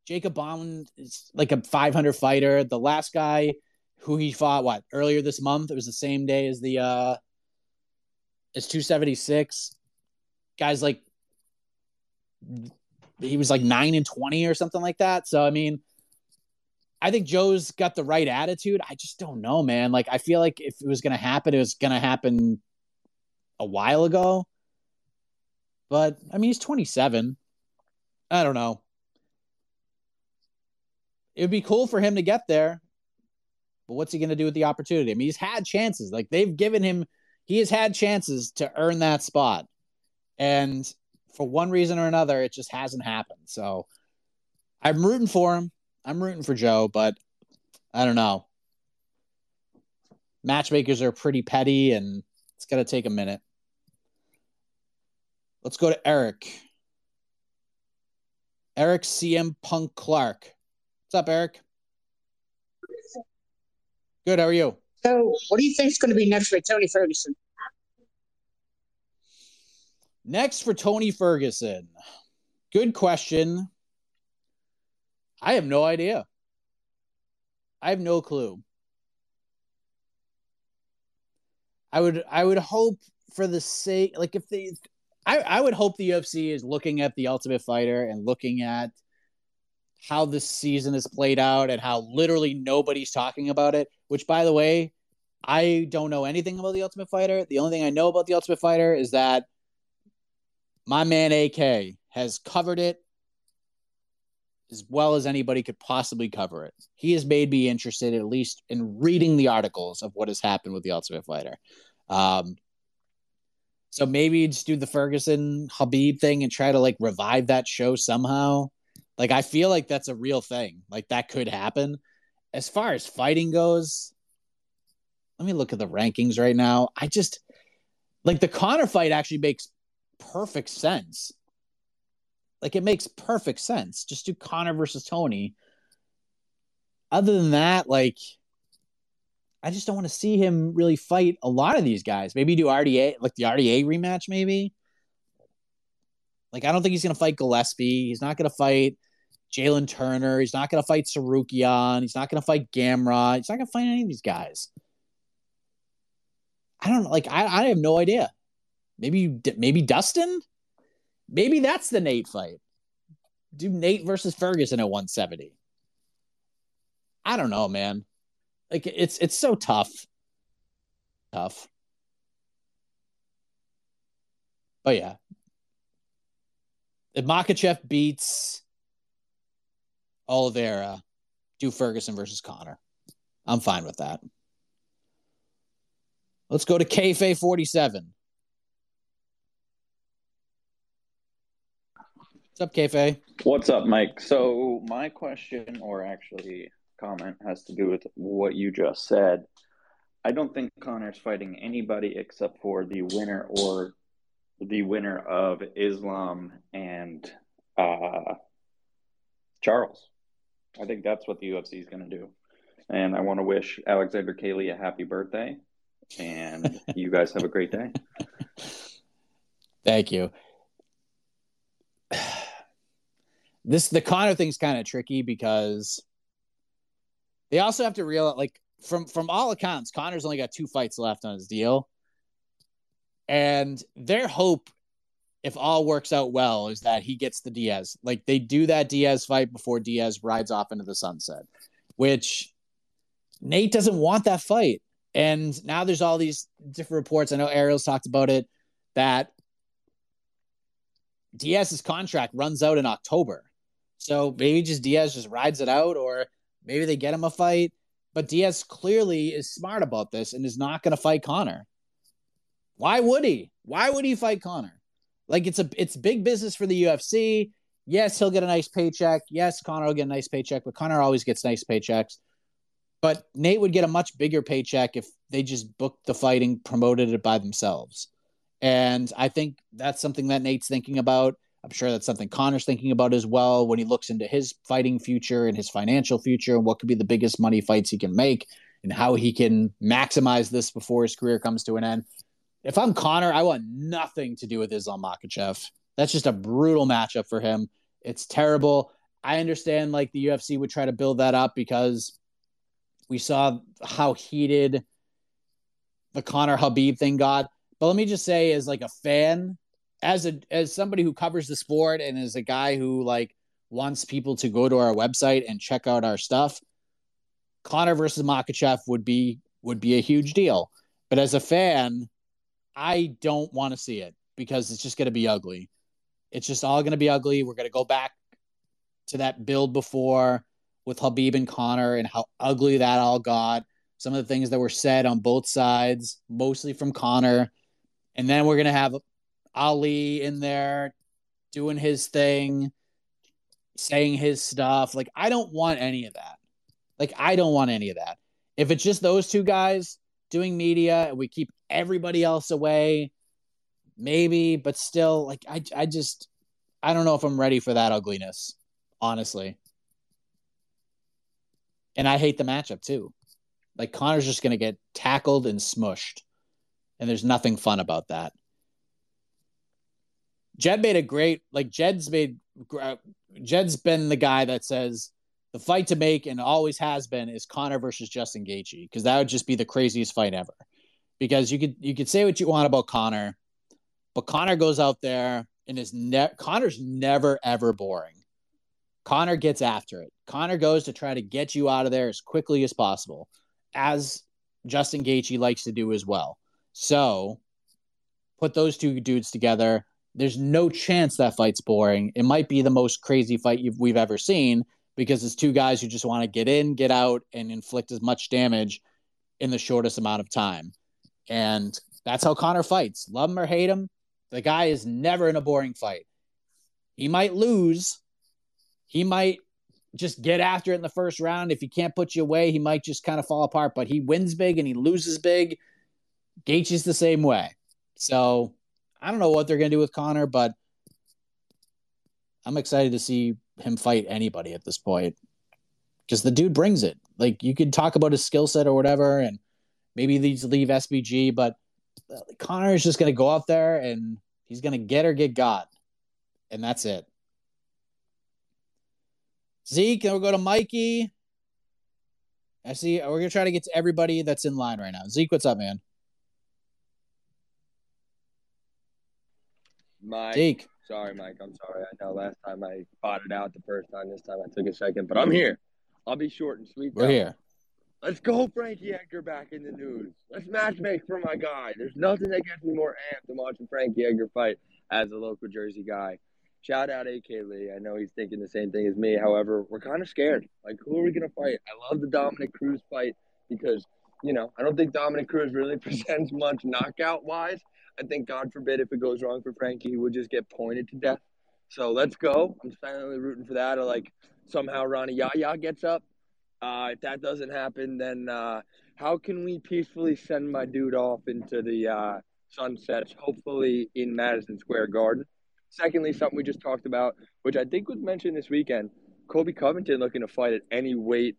Jacob Bond is like a 500 fighter. The last guy who he fought what earlier this month. It was the same day as the uh as 276. Guys like he was like 9 and 20 or something like that. So I mean, I think Joe's got the right attitude. I just don't know, man. Like I feel like if it was going to happen, it was going to happen a while ago. But I mean, he's 27. I don't know. It would be cool for him to get there. But what's he going to do with the opportunity? I mean, he's had chances. Like they've given him, he has had chances to earn that spot. And for one reason or another, it just hasn't happened. So I'm rooting for him. I'm rooting for Joe, but I don't know. Matchmakers are pretty petty and it's going to take a minute. Let's go to Eric. Eric CM Punk Clark. What's up, Eric? Good. How are you? So, what do you think is going to be next for Tony Ferguson? Next for Tony Ferguson. Good question. I have no idea. I have no clue. I would I would hope for the sake like if they I, I would hope the UFC is looking at the Ultimate Fighter and looking at how this season has played out and how literally nobody's talking about it. Which, by the way, I don't know anything about the Ultimate Fighter. The only thing I know about the Ultimate Fighter is that my man AK has covered it as well as anybody could possibly cover it. He has made me interested, at least in reading the articles of what has happened with the Ultimate Fighter. Um, so maybe just do the Ferguson Khabib thing and try to like revive that show somehow. Like I feel like that's a real thing. Like that could happen. As far as fighting goes, let me look at the rankings right now. I just like the Conor fight actually makes perfect sense. Like it makes perfect sense. Just do Conor versus Tony. Other than that, like I just don't want to see him really fight a lot of these guys. Maybe do RDA like the RDA rematch, maybe. Like I don't think he's gonna fight Gillespie. He's not gonna fight Jalen Turner. He's not gonna fight Tsarukyan. He's not gonna fight Gamrot. He's not gonna fight any of these guys. I don't like. I, I have no idea. Maybe maybe Dustin. Maybe that's the Nate fight. Do Nate versus Ferguson at 170. I don't know, man. Like it's it's so tough. Tough. But yeah. If Makhachev beats Oliveira, do Ferguson versus Conor. I'm fine with that. Let's go to KFA 47. What's up, KFA? What's up, Mike? So my question, or actually comment has to do with what you just said. I don't think Conor's fighting anybody except for the winner or the winner of Islam and uh, Charles. I think that's what the UFC is going to do. And I want to wish Alexander K. Lee a happy birthday. And you guys have a great day. Thank you. This the Conor thing's kind of tricky because they also have to realize, like, from from all accounts, Conor's only got two fights left on his deal, and their hope, if all works out well, is that he gets the Diaz. Like they do that Diaz fight before Diaz rides off into the sunset, which Nate doesn't want that fight. And now there's all these different reports. I know Ariel's talked about it that Diaz's contract runs out in October. So maybe just Diaz just rides it out, or Maybe they get him a fight, but Diaz clearly is smart about this and is not going to fight Conor. Why would he? Why would he fight Conor? Like it's a it's big business for the UFC. Yes, he'll get a nice paycheck. Yes, Conor will get a nice paycheck, but Conor always gets nice paychecks. But Nate would get a much bigger paycheck if they just booked the fighting, promoted it by themselves. And I think that's something that Nate's thinking about. I'm sure that's something Conor's thinking about as well when he looks into his fighting future and his financial future and what could be the biggest money fights he can make and how he can maximize this before his career comes to an end. If I'm Conor, I want nothing to do with Islam Makhachev. That's just a brutal matchup for him. It's terrible. I understand like the UFC would try to build that up because We saw how heated the Conor Khabib thing got. But let me just say, as like a fan, as a as somebody who covers the sport and as a guy who like wants people to go to our website and check out our stuff, Conor versus Makhachev would be would be a huge deal. But as a fan, I don't want to see it because it's just going to be ugly. It's just all going to be ugly. We're going to go back to that build before with Khabib and Conor and how ugly that all got. Some of the things that were said on both sides, mostly from Conor. And then we're going to have Ali in there doing his thing, saying his stuff. Like, I don't want any of that. Like, I don't want any of that. If it's just those two guys doing media and we keep everybody else away, maybe, but still, like, I, I just, I don't know if I'm ready for that ugliness, honestly. And I hate the matchup too. Like, Conor's just going to get tackled and smushed. And there's nothing fun about that. Jed made a great like Jed's made uh, Jed's been the guy that says the fight to make and always has been is Conor versus Justin Gaethje because that would just be the craziest fight ever. Because you could you could say what you want about Conor, but Conor goes out there and is ne- Conor's never ever boring. Conor gets after it. Conor goes to try to get you out of there as quickly as possible, as Justin Gaethje likes to do as well. So, put those two dudes together there's no chance that fight's boring. It might be the most crazy fight we've ever seen because it's two guys who just want to get in, get out, and inflict as much damage in the shortest amount of time. And that's how Conor fights. Love him or hate him, the guy is never in a boring fight. He might lose. He might just get after it in the first round. If he can't put you away, he might just kind of fall apart. But he wins big and he loses big. Gaethje's the same way. So I don't know what they're going to do with Conor, but I'm excited to see him fight anybody at this point because the dude brings it. Like you could talk about his skill set or whatever, and maybe these leave SBG, but uh, Conor is just going to go out there and he's going to get or get got, and that's it. Zeke, and we'll go to Mikey. I see. We're gonna try to get to everybody that's in line right now. Zeke, what's up, man? Mike. Jake. Sorry, Mike. I'm sorry. I know last time I bought it out the first time. This time I took a second, but I'm here. I'll be short and sweet. We're here. Let's go, Frankie Edgar, back in the news. Let's match make for my guy. There's nothing that gets me more amped than watching Frankie Edgar fight as a local Jersey guy. Shout out AK Lee. I know he's thinking the same thing as me. However, we're kind of scared. Like, who are we going to fight? I love the Dominick Cruz fight because, you know, I don't think Dominick Cruz really presents much knockout wise. I think, God forbid, if it goes wrong for Frankie, he would just get pointed to death. So let's go. I'm silently rooting for that. Or like somehow Rani Yahya gets up. Uh, if that doesn't happen, then uh, how can we peacefully send my dude off into the uh, sunsets, hopefully in Madison Square Garden? Secondly, something we just talked about, which I think was mentioned this weekend Colby Covington looking to fight at any weight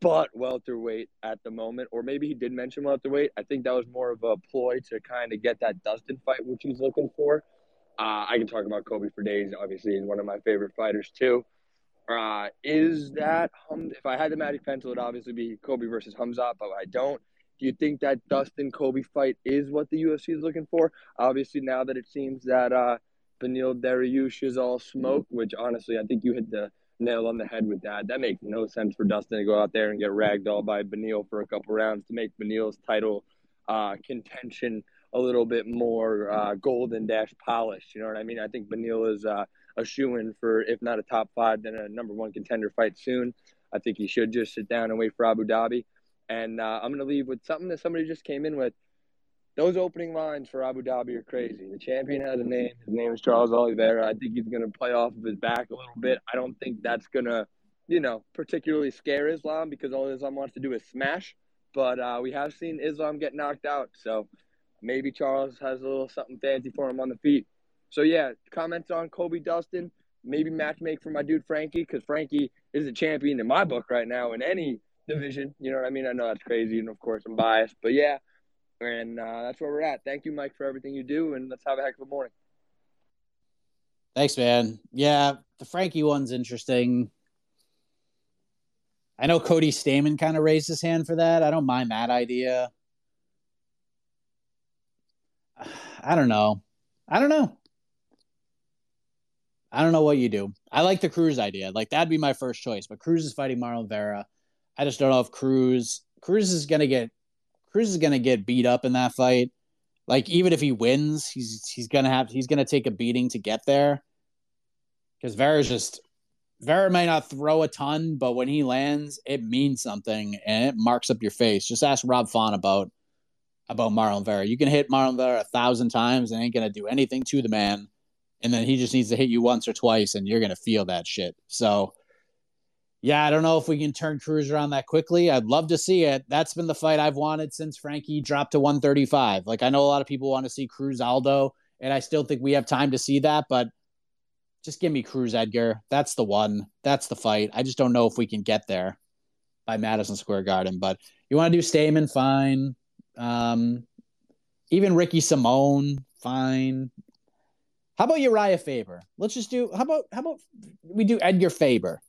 but welterweight at the moment, or maybe he did mention welterweight. I think that was more of a ploy to kind of get that Dustin fight, which he's looking for. Uh, I can talk about Colby for days. Obviously, he's one of my favorite fighters too. Uh, is that hum? If I had the magic pencil, it'd obviously be Colby versus Khamzat, but I don't. Do you think that Dustin Colby fight is what the UFC is looking for? Obviously, now that it seems that uh, Beneil Dariush is all smoke, which honestly I think you hit the nail on the head with that. That makes no sense for Dustin to go out there and get ragdolled by Beneil for a couple rounds to make Beneil's title uh, contention a little bit more uh, golden dash polished. You know what I mean? I think Benil is uh, a shoe in for, if not a top five, then a number one contender fight soon. I think he should just sit down and wait for Abu Dhabi. And uh, I'm going to leave with something that somebody just came in with those opening lines for Abu Dhabi are crazy. The champion has a name. His name is Charles Oliveira. I think he's going to play off of his back a little bit. I don't think that's going to, you know, particularly scare Islam because all Islam wants to do is smash. But uh, we have seen Islam get knocked out. So maybe Charles has a little something fancy for him on the feet. So, yeah, comments on Colby Dustin. Maybe match make for my dude Frankie because Frankie is a champion in my book right now in any division. You know what I mean? I know that's crazy. And of course, I'm biased. But yeah and uh, that's where we're at. Thank you, Mike, for everything you do, and let's have a heck of a morning. Thanks, man. Yeah, the Frankie one's interesting. I know Cody Stamann kind of raised his hand for that. I don't mind that idea. I don't know. I don't know. I don't know what you do. I like the Cruz idea. Like that'd be my first choice. But Cruz is fighting Marlon Vera. I just don't know if Cruz Cruz is gonna get Cruz is gonna get beat up in that fight. Like even if he wins, he's he's gonna have he's gonna take a beating to get there. Because Vera's just Vera may not throw a ton, but when he lands, it means something and it marks up your face. Just ask Rob Font about about Marlon Vera. You can hit Marlon Vera a thousand times and ain't gonna do anything to the man and then he just needs to hit you once or twice and you're going to feel that shit. So, yeah, I don't know if we can turn Cruz around that quickly. I'd love to see it. That's been the fight I've wanted since Frankie dropped to 135. Like, I know a lot of people want to see Cruz Aldo, and I still think we have time to see that, but just give me Cruz Edgar. That's the one. That's the fight. I just don't know if we can get there by Madison Square Garden. But you want to do Stamann, fine. Um, even Ricky Simón, fine. How about Urijah Faber? Let's just do. How about how about we do Edgar Faber?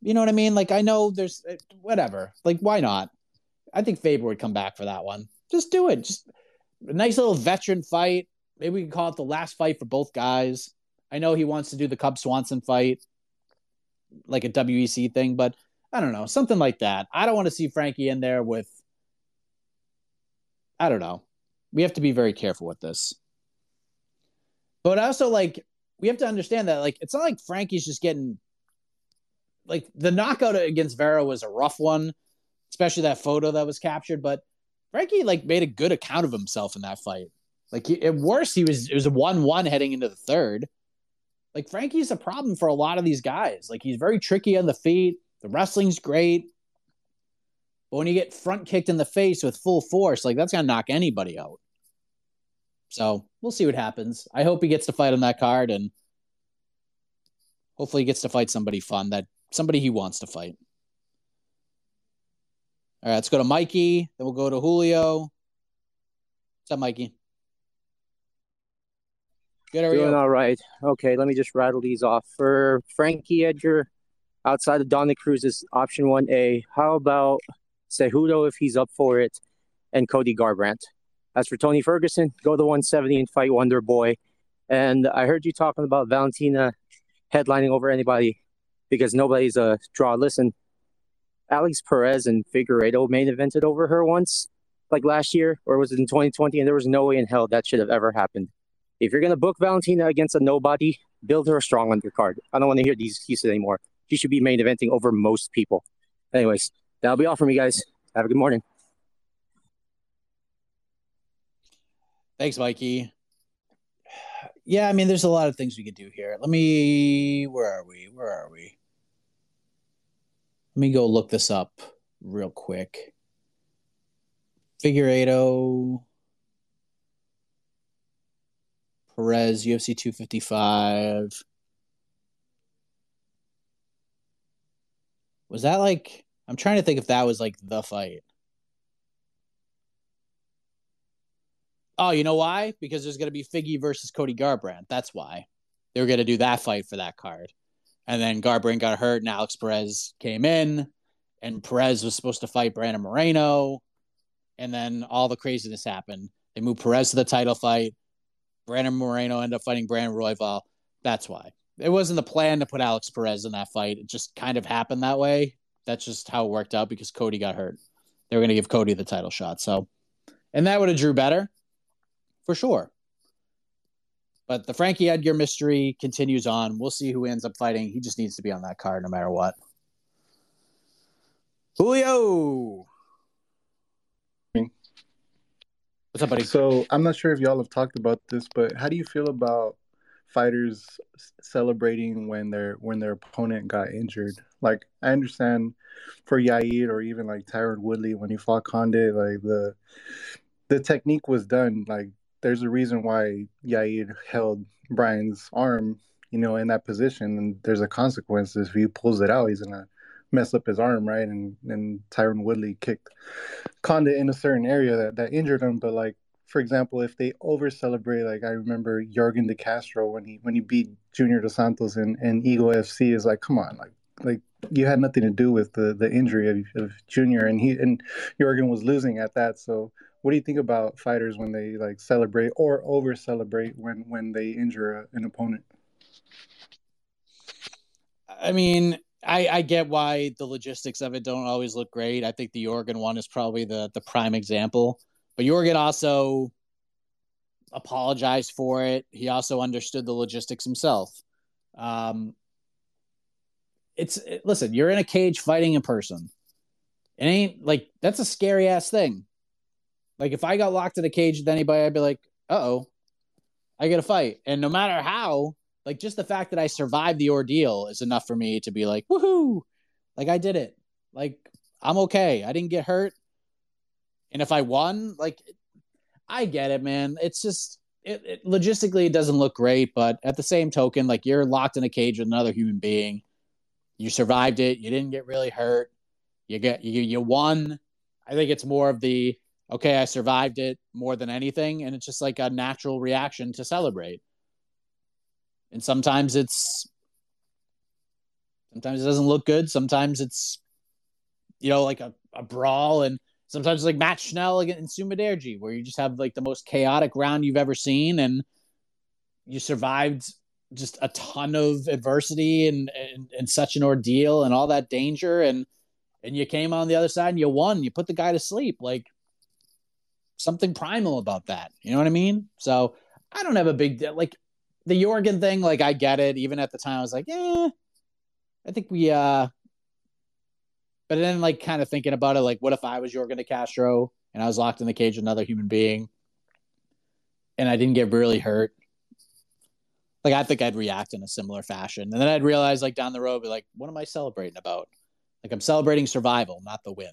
You know what I mean? Like I know there's uh, whatever. Like why not? I think Faber would come back for that one. Just do it. Just a nice little veteran fight. Maybe we can call it the last fight for both guys. I know he wants to do the Cub Swanson fight, like a WEC thing, but I don't know, something like that. I don't want to see Frankie in there with. I don't know. We have to be very careful with this. But also, like, we have to understand that, like, it's not like Frankie's just getting, like, the knockout against Vera was a rough one, especially that photo that was captured. But Frankie, like, made a good account of himself in that fight. Like, at worst, he was, it was a 1 1 heading into the third. Like, Frankie's a problem for a lot of these guys. Like, he's very tricky on the feet. The wrestling's great. But when you get front kicked in the face with full force, like, that's to knock anybody out. So we'll see what happens. I hope he gets to fight on that card and hopefully he gets to fight somebody fun that somebody he wants to fight. All right, let's go to Mikey. Then we'll go to Julio. What's up, Mikey? Good, are Doing you? all right. Okay, let me just rattle these off. For Frankie Edgar, outside of Dominick Cruz's option 1A, how about Cejudo if he's up for it, and Cody Garbrandt? As for Tony Ferguson, go to 170 and fight Wonder Boy. And I heard you talking about Valentina headlining over anybody because nobody's a draw. Listen, Alex Perez and Figueiredo main evented over her once, like last year, or was it in 2020? And there was no way in hell that should have ever happened. If you're going to book Valentina against a nobody, build her a strong undercard. I don't want to hear these excuses anymore. She should be main eventing over most people. Anyways, that'll be all from me, guys. Have a good morning. Thanks, Mikey. Yeah, I mean, there's a lot of things we could do here. Let me. Where are we? Where are we? Let me go look this up real quick. Figueiredo, Perez, UFC 255. Was that like? I'm trying to think if that was like the fight. Oh, you know why? Because there's going to be Figgy versus Cody Garbrandt. That's why they were going to do that fight for that card. And then Garbrandt got hurt, and Alex Perez came in, and Perez was supposed to fight Brandon Moreno, and then all the craziness happened. They moved Perez to the title fight. Brandon Moreno ended up fighting Brandon Royval. That's why it wasn't the plan to put Alex Perez in that fight. It just kind of happened that way. That's just how it worked out because Cody got hurt. They were going to give Cody the title shot. So, and that would have drew better for sure. But the Frankie Edgar mystery continues on. We'll see who ends up fighting. He just needs to be on that card no matter what. Julio. What's up, buddy? So I'm not sure if y'all have talked about this, but how do you feel about fighters celebrating when their when their opponent got injured? Like I understand for Yair or even like Tyron Woodley when he fought Condit, like the the technique was done like there's a reason why Yair held Brian's arm, you know, in that position, and there's a consequence. If he pulls it out, he's gonna mess up his arm, right? And and Tyron Woodley kicked Condit in a certain area that, that injured him. But like, for example, if they over celebrate, like I remember Yorgan De Castro when he when he beat Junior Dos Santos and, and Eagle FC is like, come on, like like you had nothing to do with the the injury of, of Junior, and he and Jorgen was losing at that. So, what do you think about fighters when they like celebrate or over celebrate when when they injure a, an opponent? I mean, I, I get why the logistics of it don't always look great. I think the Yorgan one is probably the the prime example. But Yorgan also apologized for it. He also understood the logistics himself. Um, it's it, listen, you're in a cage fighting a person. It ain't like that's a scary ass thing. Like if I got locked in a cage with anybody, I'd be like, oh, I get a fight. And no matter how, like just the fact that I survived the ordeal is enough for me to be like, woohoo, like I did it. Like I'm okay. I didn't get hurt. And if I won, like I get it, man. It's just it, it, logistically it doesn't look great, but at the same token, like you're locked in a cage with another human being. You survived it. You didn't get really hurt. You get you you won. I think it's more of the okay, I survived it more than anything, and it's just like a natural reaction to celebrate. And sometimes it's sometimes it doesn't look good. Sometimes it's you know like a, a brawl and sometimes like Matt Schnell against Su Mudaerji, where you just have like the most chaotic round you've ever seen, and you survived just a ton of adversity and, and and such an ordeal and all that danger, and and you came on the other side and you won. You put the guy to sleep, like something primal about that. You know what I mean? So I don't have a big like the Yorgan thing. Like I get it. Even at the time, I was like, yeah, I think we uh but then, like, kind of thinking about it, like, what if I was Yorgan de Castro and I was locked in the cage with another human being and I didn't get really hurt? Like, I think I'd react in a similar fashion. And then I'd realize, like, down the road, like, what am I celebrating about? Like, I'm celebrating survival, not the win.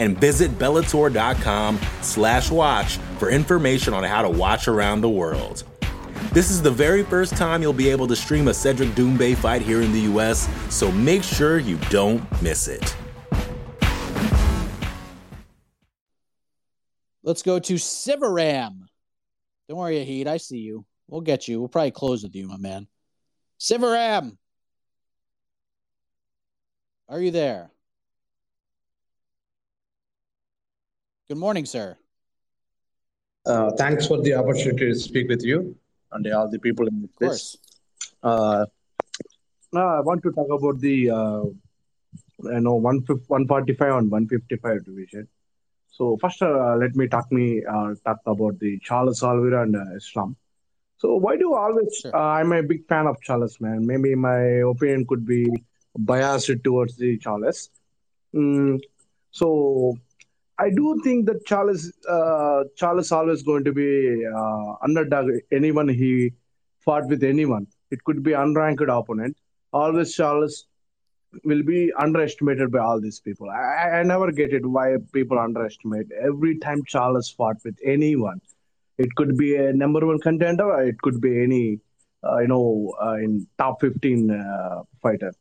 And visit Bellator.com slash watch for information on how to watch around the world. This is the very first time you'll be able to stream a Cedric Doumbé fight here in the US, so make sure you don't miss it. Let's go to Sivaram. Don't worry, Heat. I see you. We'll get you. We'll probably close with you, my man. Sivaram. Are you there? Good morning, sir. Uh, thanks for the opportunity to speak with you and all the people in this. Of course. Uh, I want to talk about the uh, you know 145 and 155 division. So first, uh, let me talk me uh, talk about the Charles Oliveira and uh, Islam. So why do always? Sure. Uh, I'm a big fan of Charles, man. Maybe my opinion could be biased towards the Charles. Mm, so I do think that Charles uh, Charles always going to be uh, underdog. Anyone he fought with anyone, it could be unranked opponent. Always Charles will be underestimated by all these people. I, I never get it why people underestimate. Every time Charles fought with anyone, it could be a number one contender, or it could be any, uh, you know, uh, in top fifteen uh, fighter.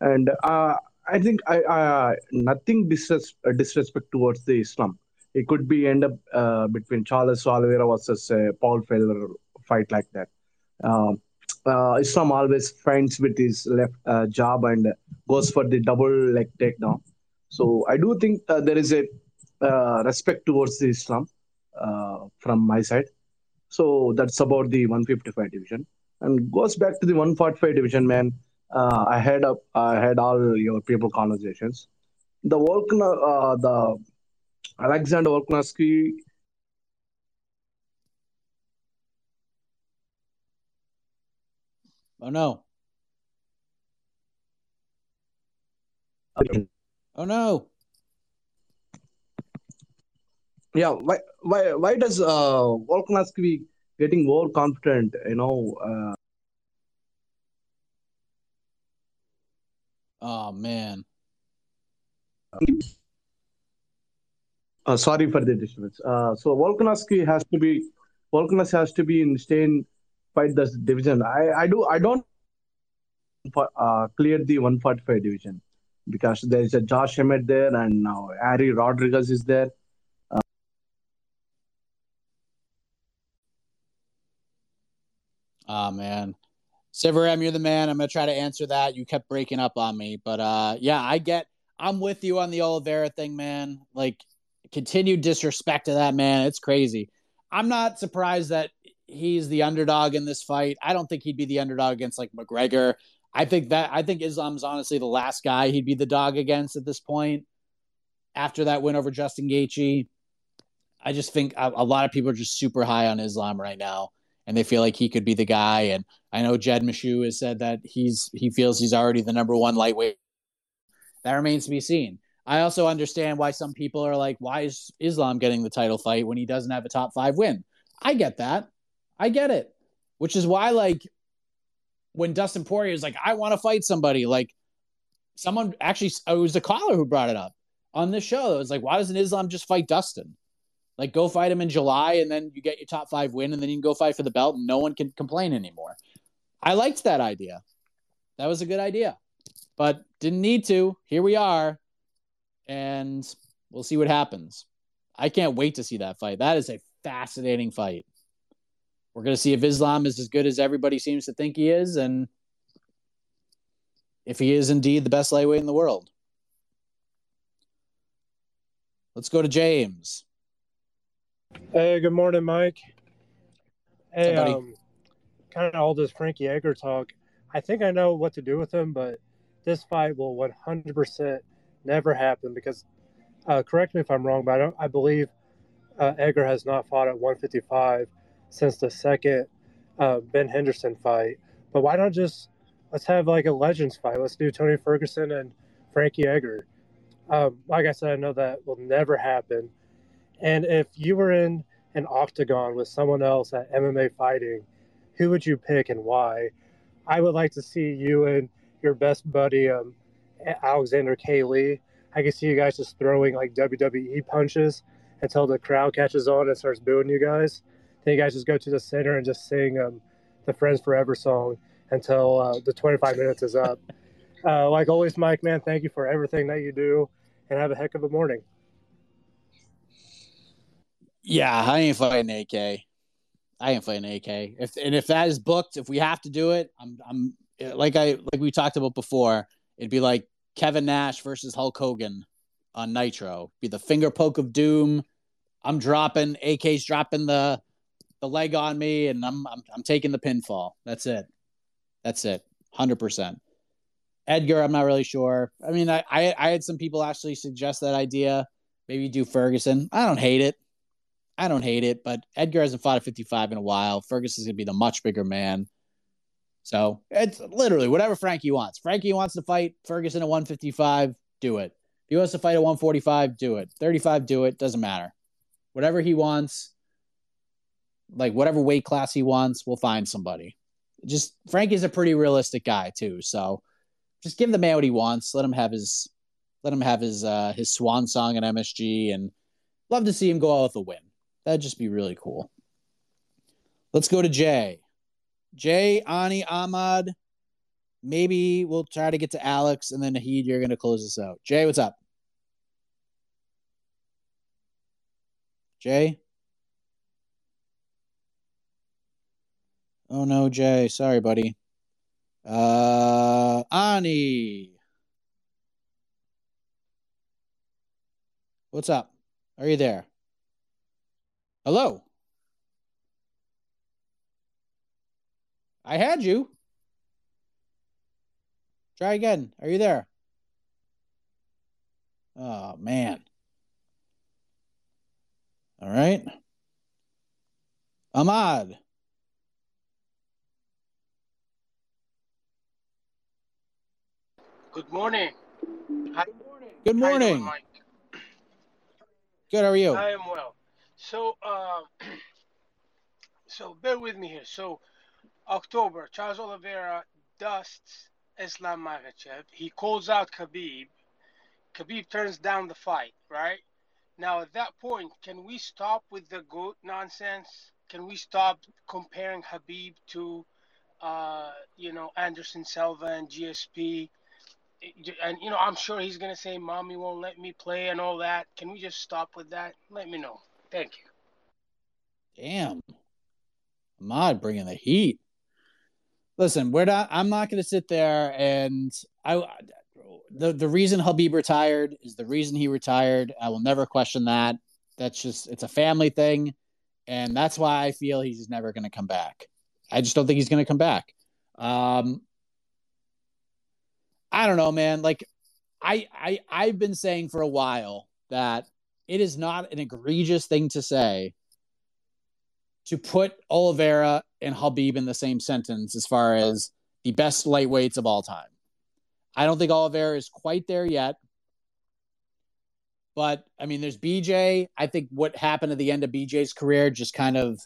And uh, I think I, I nothing disres- uh, disrespect towards the Islam. It could be end up uh, between Charles Oliveira versus Paul Felder fight like that. Um, uh, Islam always finds with his left uh, jab and goes for the double leg takedown. So I do think uh, there is a uh, respect towards the Islam uh, from my side. So that's about the 155 division. And goes back to the 145 division, man. Uh, I had up, I had all your people conversations. The Volkna, the Alexander Volkanovski Oh no. Oh no. Yeah, why why why does uh Volkanovski be getting more confident, you know, uh, Oh man. Uh, sorry for the disturbance. Uh, so Volkanovski has to be Volkanovski has to be in stay in fight the division. I I do I don't uh, clear the 145 division because there is a Josh Emmett there and now Harry Rodriguez is there. Uh, Oh man. Sivaram, you're the man. I'm gonna try to answer that. You kept breaking up on me, but uh, yeah, I get. I'm with you on the Oliveira thing, man. Like continued disrespect to that man. It's crazy. I'm not surprised that he's the underdog in this fight. I don't think he'd be the underdog against like McGregor. I think that I think Islam's honestly the last guy he'd be the dog against at this point. After that win over Justin Gaethje, I just think a, a lot of people are just super high on Islam right now, and they feel like he could be the guy. And I know Jed Meshew has said that he's he feels he's already the number one lightweight. That remains to be seen. I also understand why some people are like, why is Islam getting the title fight when he doesn't have a top five win? I get that. I get it. Which is why, like, when Dustin Poirier is like, I want to fight somebody, like, someone actually, it was a caller who brought it up on this show. It was like, why doesn't Islam just fight Dustin? Like, go fight him in July and then you get your top five win and then you can go fight for the belt and no one can complain anymore. I liked that idea. That was a good idea, but didn't need to. Here we are and we'll see what happens. I can't wait to see that fight. That is a fascinating fight. We're going to see if Islam is as good as everybody seems to think he is, and if he is indeed the best lightweight in the world. Let's go to James. Hey, good morning, Mike. Hey, up, um, kind of all this Frankie Edgar talk. I think I know what to do with him, but this fight will 100% never happen because, uh, correct me if I'm wrong, but I, don't, I believe uh, Edgar has not fought at 155 since the second uh, Ben Henderson fight. But why not just let's have like a Legends fight? Let's do Tony Ferguson and Frankie Edgar. Um, like I said, I know that will never happen. And if you were in an octagon with someone else at MMA fighting, who would you pick and why? I would like to see you and your best buddy, um, Alexander K. Lee. I can see you guys just throwing like WWE punches until the crowd catches on and starts booing you guys. Then you guys just go to the center and just sing um, the Friends Forever song until uh, the 25 minutes is up. Uh, like always, Mike, man, thank you for everything that you do and have a heck of a morning. Yeah, I ain't fighting AK. I ain't fighting AK. If and if that is booked, if we have to do it, I'm I'm like I like we talked about before. It'd be like Kevin Nash versus Hulk Hogan on Nitro. Be the finger poke of doom. I'm dropping. AK's dropping the the leg on me, and I'm I'm, I'm taking the pinfall. That's it. That's it. Hundred percent. Edgar, I'm not really sure. I mean, I, I I had some people actually suggest that idea. Maybe do Ferguson. I don't hate it. I don't hate it, but Edgar hasn't fought at 55 in a while. Ferguson's gonna be the much bigger man. So it's literally whatever Frankie wants. Frankie wants to fight Ferguson at 155, do it. If he wants to fight at 145, do it. 35, do it. Doesn't matter. Whatever he wants, like whatever weight class he wants, we'll find somebody. Just Frankie's a pretty realistic guy too. So just give the man what he wants. Let him have his let him have his uh his swan song at MSG and love to see him go out with a win. That'd just be really cool. Let's go to Jay. Jay, Ani, Ahmad. Maybe we'll try to get to Alex and then Nahid, you're going to close this out. Jay, what's up? Jay? Oh no, Jay. Sorry, buddy. Uh, Ani. What's up? Are you there? Hello. I had you. Try again. Are you there? Oh, man. All right. Ahmad. Good morning. Hi. Good you doing, morning. Good. How are you? I am well. So, uh, so bear with me here. So, October, Charles Oliveira dusts Islam Makhachev. He calls out Khabib. Khabib turns down the fight, right? Now, at that point, can we stop with the GOAT nonsense? Can we stop comparing Khabib to, uh, you know, Anderson Silva and GSP? And, you know, I'm sure he's going to say, Mommy won't let me play and all that. Can we just stop with that? Let me know. Thank you. Damn. Ahmad bringing the heat. Listen, we're not. I'm not going to sit there and I. The the reason Khabib retired is the reason he retired. I will never question that. That's just it's a family thing, and that's why I feel he's never going to come back. I just don't think he's going to come back. Um, I don't know, man. Like, I I I've been saying for a while that it is not an egregious thing to say to put Oliveira and Khabib in the same sentence as far as the best lightweights of all time. I don't think Oliveira is quite there yet. But I mean, there's BJ. I think what happened at the end of BJ's career just kind of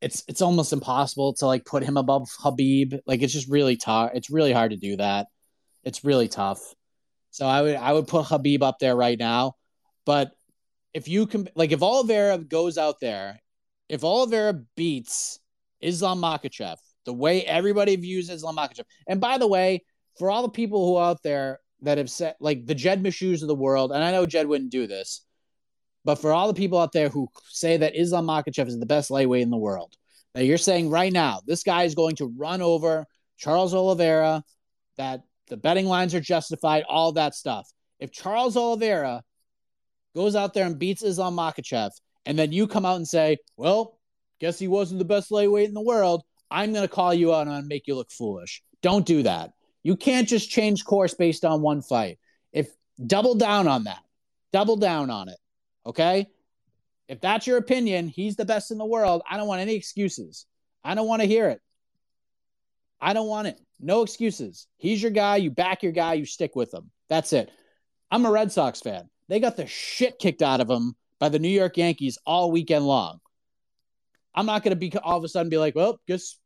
it's it's almost impossible to like put him above Khabib. Like it's just really tough. It's really hard to do that. It's really tough. So I would I would put Khabib up there right now. But if you can like if Oliveira goes out there if Oliveira beats Islam Makhachev, the way everybody views Islam Makhachev, and by the way, for all the people who are out there that have said like the Jed Meshews of the world, and I know Jed wouldn't do this, but for all the people out there who say that Islam Makhachev is the best lightweight in the world, now you're saying right now this guy is going to run over Charles Oliveira, that the betting lines are justified, all that stuff. If Charles Oliveira goes out there and beats Islam Makhachev, and then you come out and say, well, guess he wasn't the best lightweight in the world, I'm going to call you out and make you look foolish. Don't do that. You can't just change course based on one fight. If double down on that, double down on it. Okay. If that's your opinion, he's the best in the world. I don't want any excuses. I don't want to hear it. I don't want it. No excuses. He's your guy. You back your guy. You stick with him. That's it. I'm a Red Sox fan. They got the shit kicked out of them by the New York Yankees all weekend long. I'm not going to be all of a sudden be like, well, guess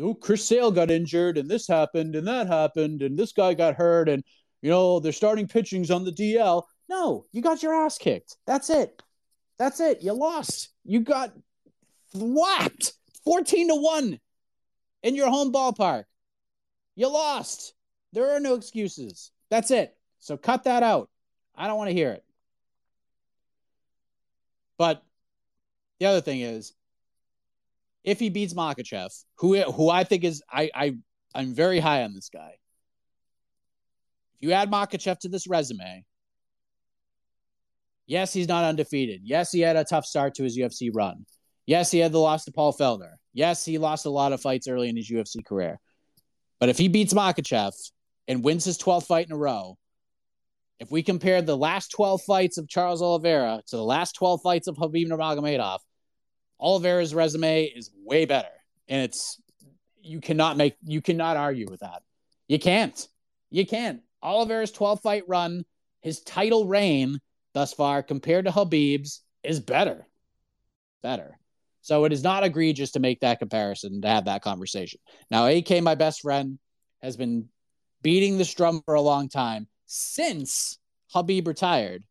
oh, Chris Sale got injured and this happened and that happened and this guy got hurt and you know they're starting pitchings on the DL. No, you got your ass kicked. That's it. That's it. You lost. You got whacked 14 to 1 in your home ballpark. You lost. There are no excuses. That's it. So cut that out. I don't want to hear it. But the other thing is, if he beats Makhachev, who who I think is I I I'm very high on this guy. If you add Makhachev to this resume, yes, he's not undefeated. Yes, he had a tough start to his UFC run. Yes, he had the loss to Paul Felder. Yes, he lost a lot of fights early in his UFC career. But if he beats Makhachev and wins his 12th fight in a row, if we compare the last 12 fights of Charles Oliveira to the last 12 fights of Khabib Nurmagomedov, Oliveira's resume is way better. And it's you cannot make you cannot argue with that. You can't. You can't. Oliveira's 12 fight run, his title reign thus far compared to Khabib's is better. Better. So it is not egregious to make that comparison to have that conversation. Now, AK, my best friend, has been beating the drum for a long time since Khabib retired,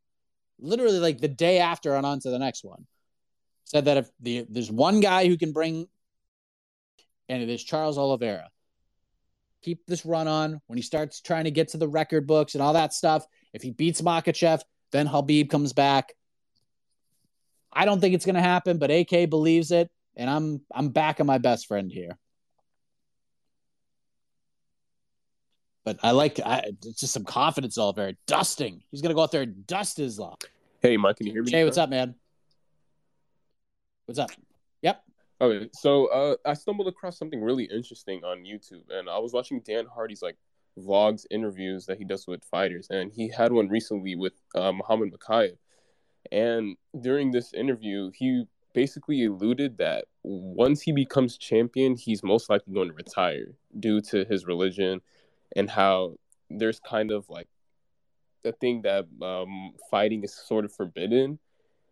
literally like the day after and on to the next one, said that if the, there's one guy who can bring, and it is Charles Oliveira. Keep this run on when he starts trying to get to the record books and all that stuff. If he beats Makhachev, then Khabib comes back. I don't think it's going to happen, but AK believes it, and I'm I'm backing my best friend here. But I like I, it's just some confidence all there. Dusting. He's gonna go out there and dust his Islam. Hey, Mike, can you hear me? Hey, what's up, man? What's up? Yep. Okay, so uh, I stumbled across something really interesting on YouTube, and I was watching Dan Hardy's like vlogs, interviews that he does with fighters, and he had one recently with uh, Muhammad Mokaev. And during this interview, he basically alluded that once he becomes champion, he's most likely going to retire due to his religion and how there's kind of like the thing that um, fighting is sort of forbidden.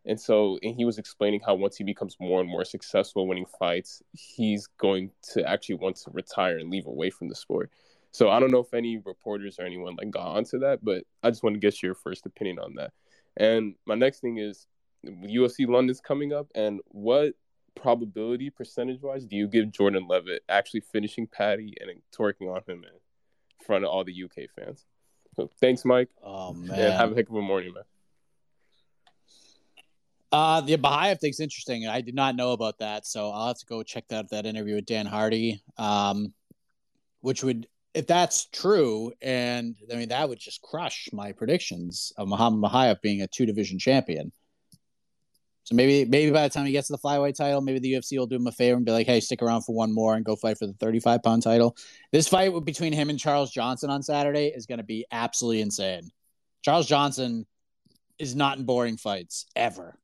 And so and he was explaining how once he becomes more and more successful winning fights, he's going to actually want to retire and leave away from the sport. So I don't know if any reporters or anyone like got onto that, but I just want to get your first opinion on that. And my next thing is UFC London's coming up, and what probability percentage wise do you give Jordan Levitt actually finishing Paddy and twerking on him in front of all the UK fans? So thanks, Mike. Oh man, and have a heck of a morning, man. Uh, the Makhachev thing's interesting. I did not know about that, so I'll have to go check that that interview with Dan Hardy. Um, which would, if that's true, and I mean that would just crush my predictions of Muhammad Mokaev being a two division champion. So maybe maybe by the time he gets to the flyweight title, maybe the UFC will do him a favor and be like, "Hey, stick around for one more and go fight for the 35 pound title." This fight between him and Charles Johnson on Saturday is going to be absolutely insane. Charles Johnson is not in boring fights ever.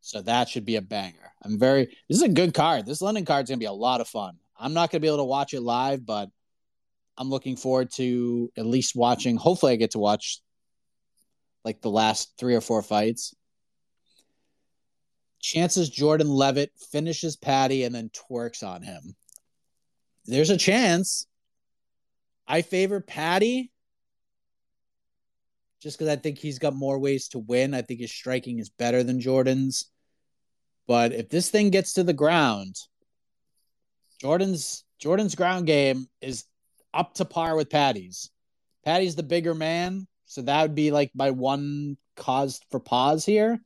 So that should be a banger. I'm very this is a good card. This London card is gonna be a lot of fun. I'm not gonna be able to watch it live, but I'm looking forward to at least watching. Hopefully I get to watch like the last three or four fights. Chances Jordan Levitt finishes Paddy and then twerks on him. There's a chance. I favor Paddy just because I think he's got more ways to win. I think his striking is better than Jordan's. But if this thing gets to the ground, Jordan's Jordan's ground game is up to par with Paddy's. Paddy's the bigger man, so that would be like my one cause for pause here.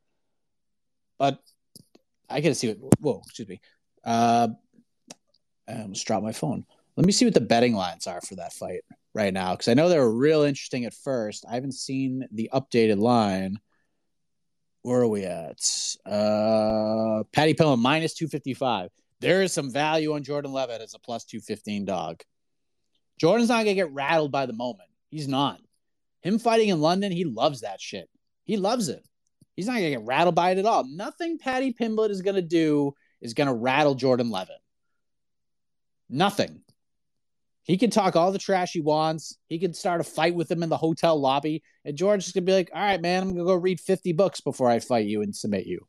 But I gotta see what. Whoa, excuse me. Uh, I almost dropped my phone. Let me see what the betting lines are for that fight right now because I know they were real interesting at first. I haven't seen the updated line where are we at? Uh, Paddy Pimblett minus 255. There is some value on Jordan Levitt as a plus 215 dog. Jordan's not going to get rattled by the moment. He's not. Him fighting in London, he loves that shit. He loves it. He's not going to get rattled by it at all. Nothing Paddy Pimblett is going to do is going to rattle Jordan Levitt. Nothing. He can talk all the trash he wants. He can start a fight with him in the hotel lobby. And George is going to be like, all right, man, I'm going to go read 50 books before I fight you and submit you.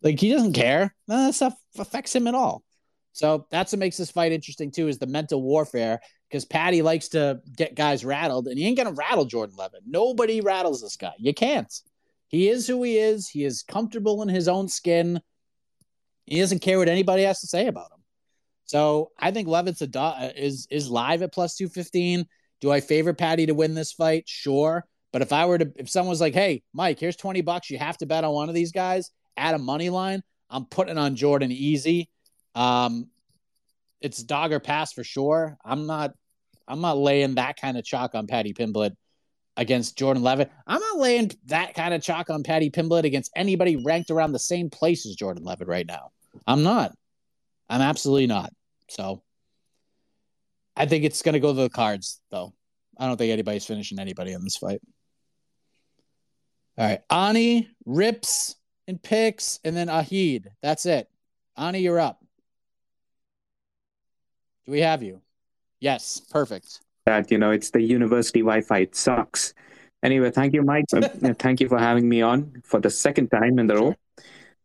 Like, he doesn't care. None of that stuff affects him at all. So that's what makes this fight interesting, too, is the mental warfare because Paddy likes to get guys rattled, and he ain't going to rattle Jordan Levitt. Nobody rattles this guy. You can't. He is who he is. He is comfortable in his own skin. He doesn't care what anybody has to say about him. So I think Levitt's a is is live at plus two fifteen. Do I favor Paddy to win this fight? Sure. But if I were to, if someone's like, "Hey, Mike, here's twenty bucks. You have to bet on one of these guys. at a money line." I'm putting on Jordan easy. Um, it's dog or pass for sure. I'm not. I'm not laying that kind of chalk on Paddy Pimblett against Jordan Levitt. I'm not laying that kind of chalk on Paddy Pimblett against anybody ranked around the same place as Jordan Levitt right now. I'm not. I'm absolutely not. So I think it's going to go to the cards, though. I don't think anybody's finishing anybody in this fight. All right. Ani, Rips, and picks, and then Ahid. That's it. Ani, you're up. Do we have you? Yes. Perfect. That, you know, it's the university Wi Fi. It sucks. Anyway, thank you, Mike. thank you for having me on for the second time in the row.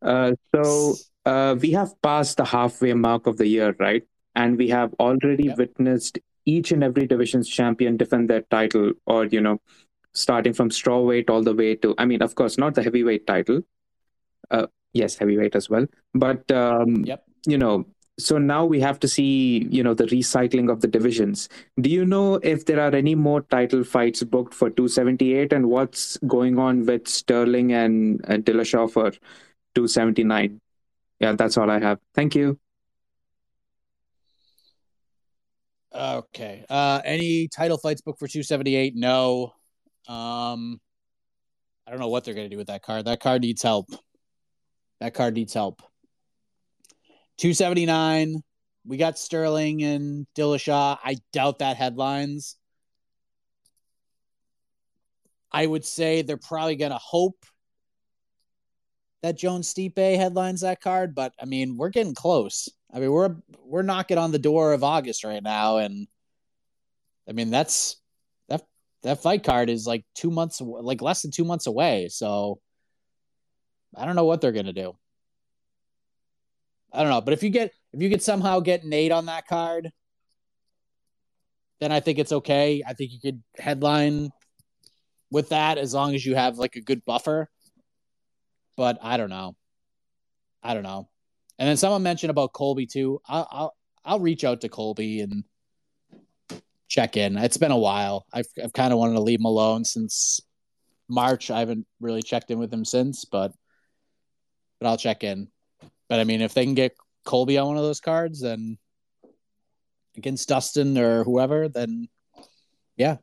Uh, so uh, we have passed the halfway mark of the year, right? And we have already yep. witnessed each and every division's champion defend their title, or you know, starting from strawweight all the way to, I mean, of course, not the heavyweight title. Uh, yes, heavyweight as well. But um, yep. you know, so now we have to see, you know, the recycling of the divisions. Do you know if there are any more title fights booked for 278, and what's going on with Sterling and uh, Dillashaw for 279? yeah, that's all I have. Thank you. Okay. Uh, any title fights booked for 278? No. Um, I don't know what they're to do with that card. That card needs help. That card needs help. 279. We got Sterling and Dillashaw. I doubt that headlines. I would say they're probably going to hope that Jones Stipe headlines that card, but I mean, we're getting close. I mean, we're we're knocking on the door of August right now, and I mean that's that that fight card is like two months, like less than two months away. So I don't know what they're gonna do. I don't know, but if you get if you could somehow get Nate on that card, then I think it's okay. I think you could headline with that as long as you have like a good buffer. But I don't know. I don't know. And then someone mentioned about Colby too. I'll I'll, I'll reach out to Colby and check in. It's been a while. I've I've kind of wanted to leave him alone since March. I haven't really checked in with him since, but but I'll check in. But I mean, if they can get Colby on one of those cards, then against Dustin or whoever, then yeah,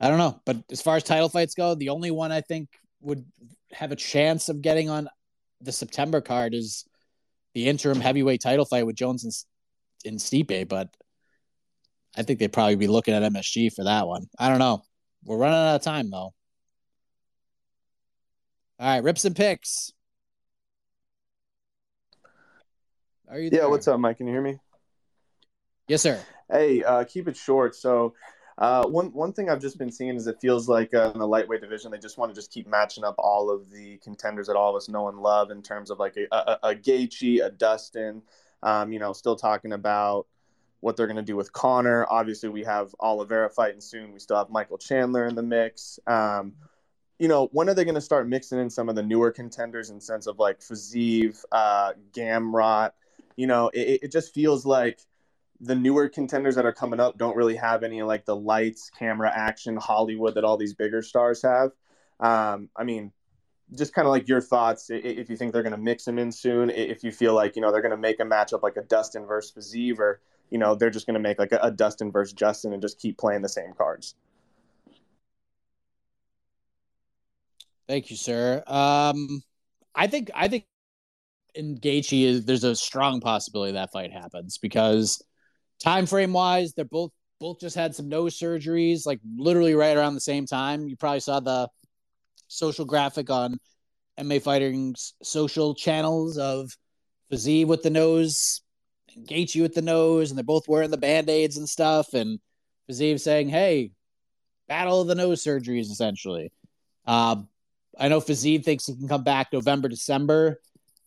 I don't know. But as far as title fights go, the only one I think would have a chance of getting on the September card is the interim heavyweight title fight with Jones and, and Stipe. But I think they'd probably be looking at MSG for that one. I don't know. We're running out of time though. All right, rips and picks. Are you? There? Yeah. What's up, Mike? Can you hear me? Yes, sir. Hey, uh, keep it short. So, uh, one one thing I've just been seeing is it feels like uh, in the lightweight division they just want to just keep matching up all of the contenders that all of us know and love in terms of like a, a, a Gaethje, a Dustin. Um, you know, still talking about what they're going to do with Conor. Obviously, we have Oliveira fighting soon. We still have Michael Chandler in the mix. Um, you know, when are they going to start mixing in some of the newer contenders in sense of like Fiziev, uh, Gamrot? You know, it, it just feels like the newer contenders that are coming up don't really have any like the lights, camera, action, Hollywood that all these bigger stars have. Um, I mean, just kind of like your thoughts if you think they're going to mix them in soon, if you feel like you know they're going to make a matchup like a Dustin versus Fiziev, or you know they're just going to make like a, a Dustin versus Justin and just keep playing the same cards. Thank you, sir. Um, I think I think in Gaethje is there's a strong possibility that fight happens because time frame wise, they're both both just had some nose surgeries, like literally right around the same time. You probably saw the social graphic on MMA Fighting's social channels of Fiziev with the nose and Gaethje with the nose, and they're both wearing the band aids and stuff. And Fiziev saying, "Hey, battle of the nose surgeries," essentially. Uh, I know Fiziev thinks he can come back November, December.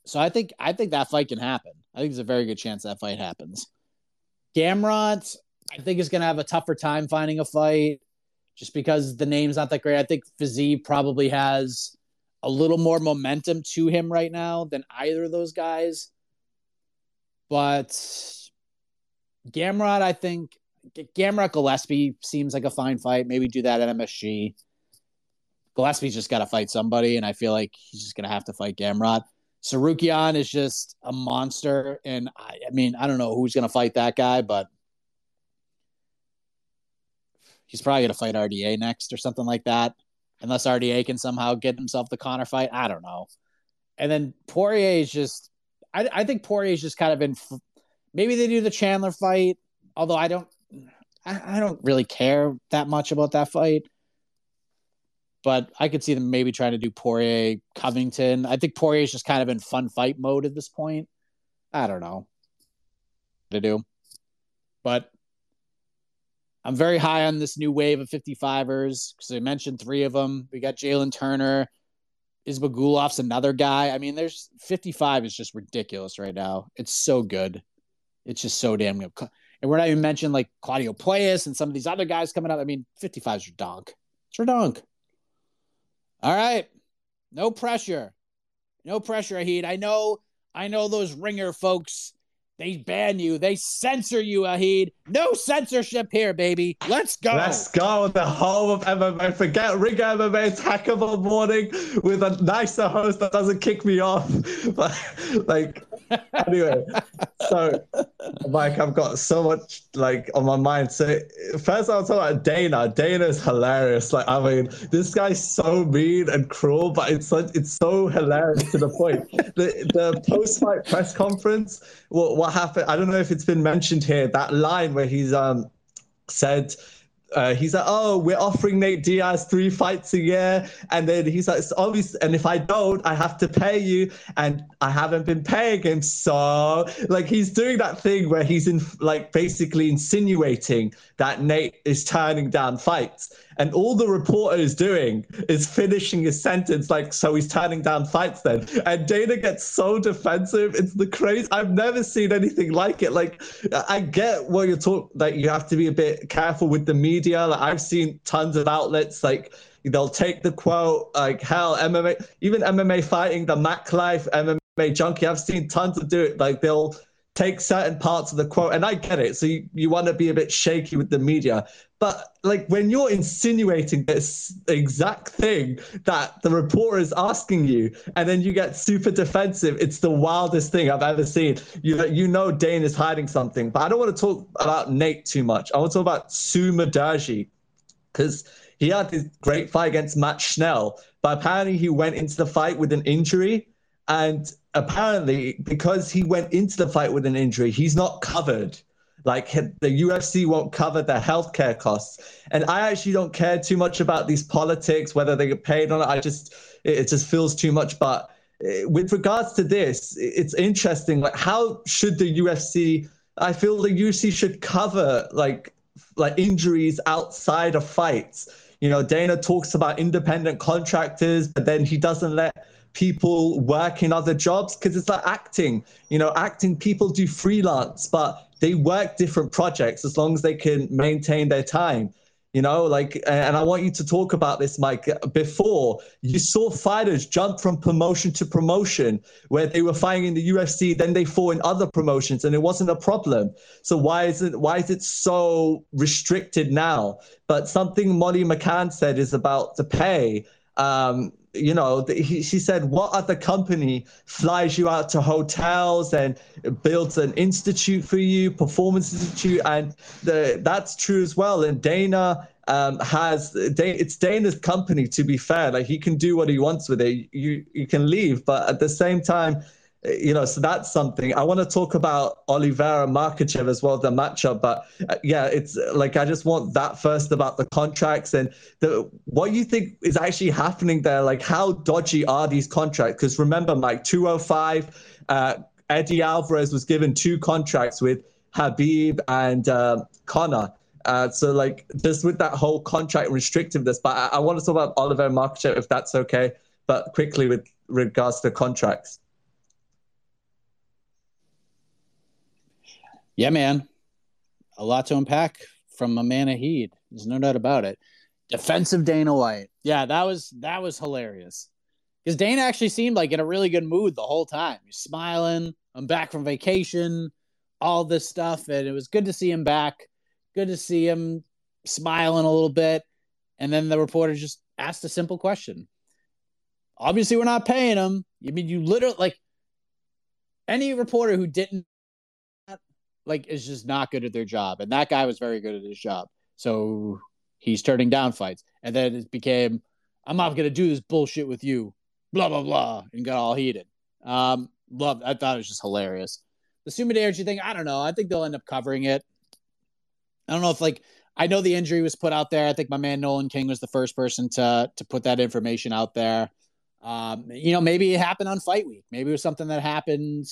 So I think I think that fight can happen. I think there's a very good chance that fight happens. Gamrot, I think is going to have a tougher time finding a fight, just because the name's not that great. I think Fiziev probably has a little more momentum to him right now than either of those guys. But Gamrot, I think Gamrot Gillespie seems like a fine fight. Maybe do that at MSG. Gillespie's just got to fight somebody, and I feel like he's just going to have to fight Gamrot. Tsarukyan is just a monster, and I, I mean, I don't know who's going to fight that guy, but he's probably going to fight RDA next or something like that, unless RDA can somehow get himself the Conor fight. I don't know. And then Poirier is just, I, I think Poirier is just kind of in. Maybe they do the Chandler fight, although I don't, I, I don't really care that much about that fight but I could see them maybe trying to do Poirier Covington. I think Poirier is just kind of in fun fight mode at this point. I don't know to do, but I'm very high on this new wave of 55ers because I mentioned three of them. We got Jalen Turner. Ismagulov's another guy. I mean, there's 55 is just ridiculous right now. It's so good. It's just so damn good. And we're not even mentioning like Claudio Puelles and some of these other guys coming up. I mean, 55 is your donk. It's your donk. All right. No pressure. No pressure, Heat. I know, I know those ringer folks. They ban you. They censor you, Ahid. No censorship here, baby. Let's go. Let's go. The home of MMA. Forget Ring MMA. It's hackable morning with a nicer host that doesn't kick me off. But like, anyway, so Mike, I've got so much like on my mind. So first, I'll talk about Dana. Dana is hilarious. Like, I mean, this guy's so mean and cruel, but it's such, it's so hilarious to the point. The the post fight press conference. What what happened? I don't know if it's been mentioned here. That line where he's um said uh, he's like, oh, we're offering Nate Diaz three fights a year, and then he's like, it's obvious, and if I don't, I have to pay you, and I haven't been paying him, so like he's doing that thing where he's in like basically insinuating that Nate is turning down fights, and all the reporter is doing is finishing his sentence like so he's turning down fights then. And dana gets so defensive. It's the crazy i've never seen anything like it. Like i get what you're talking that you have to be a bit careful with the media. Like i've seen tons of outlets like they'll take the quote like hell mma even mma fighting the mac life mma junkie. I've seen tons of do it. Like they'll take certain parts of the quote and i get it so you, you want to be a bit shaky with the media but like when you're insinuating this exact thing that the reporter is asking you, and then you get super defensive, it's the wildest thing I've ever seen. You you know Dane is hiding something, but I don't want to talk about Nate too much. I want to talk about Su Mudaerji because he had this great fight against Matt Schnell, but apparently he went into the fight with an injury, and apparently because he went into the fight with an injury, he's not covered like the UFC won't cover their healthcare costs. And I actually don't care too much about these politics, whether they get paid or not. I just, it just feels too much. But eh, with regards to this, it's interesting. Like, how should the UFC? I feel the UFC should cover like like injuries outside of fights. You know, Dana talks about independent contractors, but then he doesn't let people work in other jobs because it's like acting. You know, acting people do freelance, but they work different projects as long as they can maintain their time you know? Like and i want you to talk about this mike. Before you saw fighters jump from promotion to promotion where they were fighting in the ufc then they fought in other promotions and it wasn't a problem. So why is it why is it so restricted now? But something molly mccann said is about the pay. Um, you know, he, she said, what other company flies you out to hotels and builds an institute for you, performance institute, and the, that's true as well. And Dana um, has it's Dana's company. To be fair, like he can do what he wants with it. You you can leave, but at the same time, you know, so that's something. I want to talk about Oliveira Makhachev as well, the matchup. But uh, yeah, it's like I just want that first about the contracts and the what you think is actually happening there. Like, how dodgy are these contracts? Because remember, Mike, 205, uh, Eddie Alvarez was given two contracts with Khabib and uh, Conor. Uh, so like just with that whole contract restrictiveness, but I, I want to talk about Oliver Makhachev if that's okay, but quickly with regards to contracts. Yeah, man. A lot to unpack from Amanda Heed. There's no doubt about it. Defensive Dana White. Yeah, that was that was hilarious. Because Dana actually seemed like in a really good mood the whole time. He's smiling. I'm back from vacation, all this stuff. And it was good to see him back. Good to see him smiling a little bit. And then the reporter just asked a simple question. Obviously, we're not paying him. You mean you literally like any reporter who didn't like is just not good at their job. And that guy was very good at his job. So he's turning down fights. And then it became, I'm not gonna do this bullshit with you, blah blah blah, and got all heated. Um, love I thought it was just hilarious. The Su Mudaerji thing, I don't know. I think they'll end up covering it. I don't know if like I know the injury was put out there. I think my man Nolan King was the first person to to put that information out there. Um, you know, maybe it happened on fight week. Maybe it was something that happened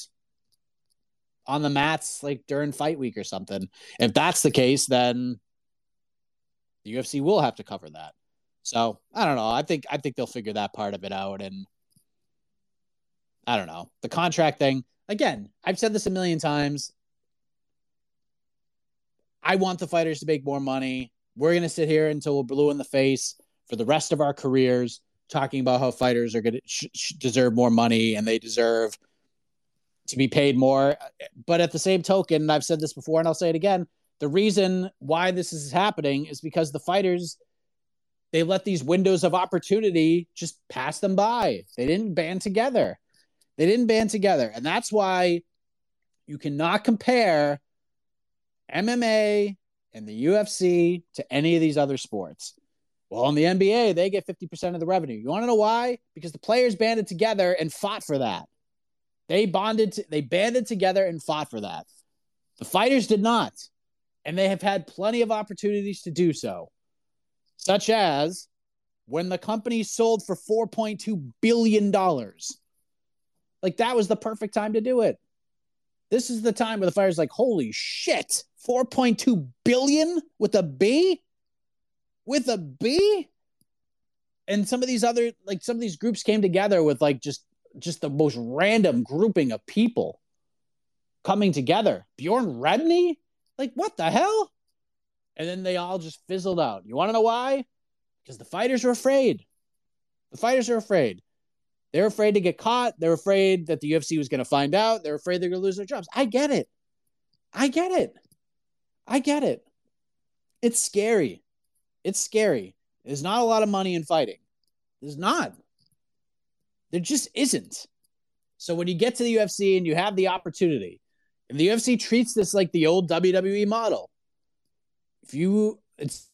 on the mats like during fight week or something. If that's the case, then the UFC will have to cover that. So I don't know. I think I think they'll figure that part of it out. And I don't know. The contract thing, again, I've said this a million times. I want the fighters to make more money. We're gonna sit here until we're blue in the face for the rest of our careers, talking about how fighters are gonna sh- sh- deserve more money and they deserve to be paid more. But at the same token, and I've said this before and I'll say it again, the reason why this is happening is because the fighters they let these windows of opportunity just pass them by. They didn't band together. They didn't band together. And that's why you cannot compare MMA and the UFC to any of these other sports. Well, in the NBA, they get 50% of the revenue. You want to know why? Because the players banded together and fought for that. They bonded, to, they banded together and fought for that. The fighters did not, and they have had plenty of opportunities to do so, such as when the company sold for 4.2 billion dollars. Like that was the perfect time to do it. This is the time where the fighters like, holy shit, 4.2 billion with a B? with a B. And some of these other like some of these groups came together with like just just the most random grouping of people coming together. Bjorn Rebney? Like what the hell? And then they all just fizzled out. You want to know why? Because the fighters are afraid. The fighters are afraid. They're afraid to get caught. They're afraid that the UFC was going to find out. They're afraid they're going to lose their jobs. I get it. I get it. I get it. It's scary. It's scary. There's not a lot of money in fighting. There's not. There just isn't. So when you get to the UFC and you have the opportunity, and the UFC treats this like the old WWE model, if you it's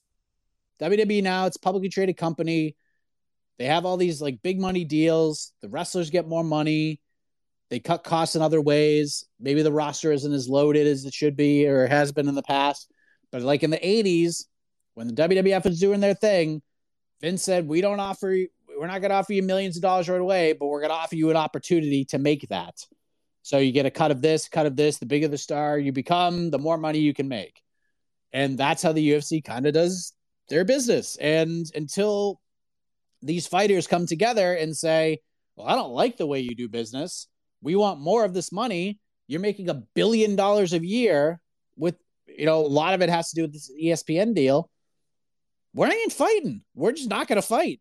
WWE now, it's publicly traded company. They have all these like big money deals. The wrestlers get more money. They cut costs in other ways. Maybe the roster isn't as loaded as it should be or has been in the past. But like in the 80s, when the WWF was doing their thing, Vince said, We don't offer we're not going to offer you millions of dollars right away, but we're going to offer you an opportunity to make that. So you get a cut of this, cut of this. The bigger the star you become, the more money you can make. And that's how the UFC kind of does their business. And until these fighters come together and say, Well, I don't like the way you do business. We want more of this money. You're making a billion dollars a year with, you know, a lot of it has to do with this ESPN deal. We're not even fighting. We're just not going to fight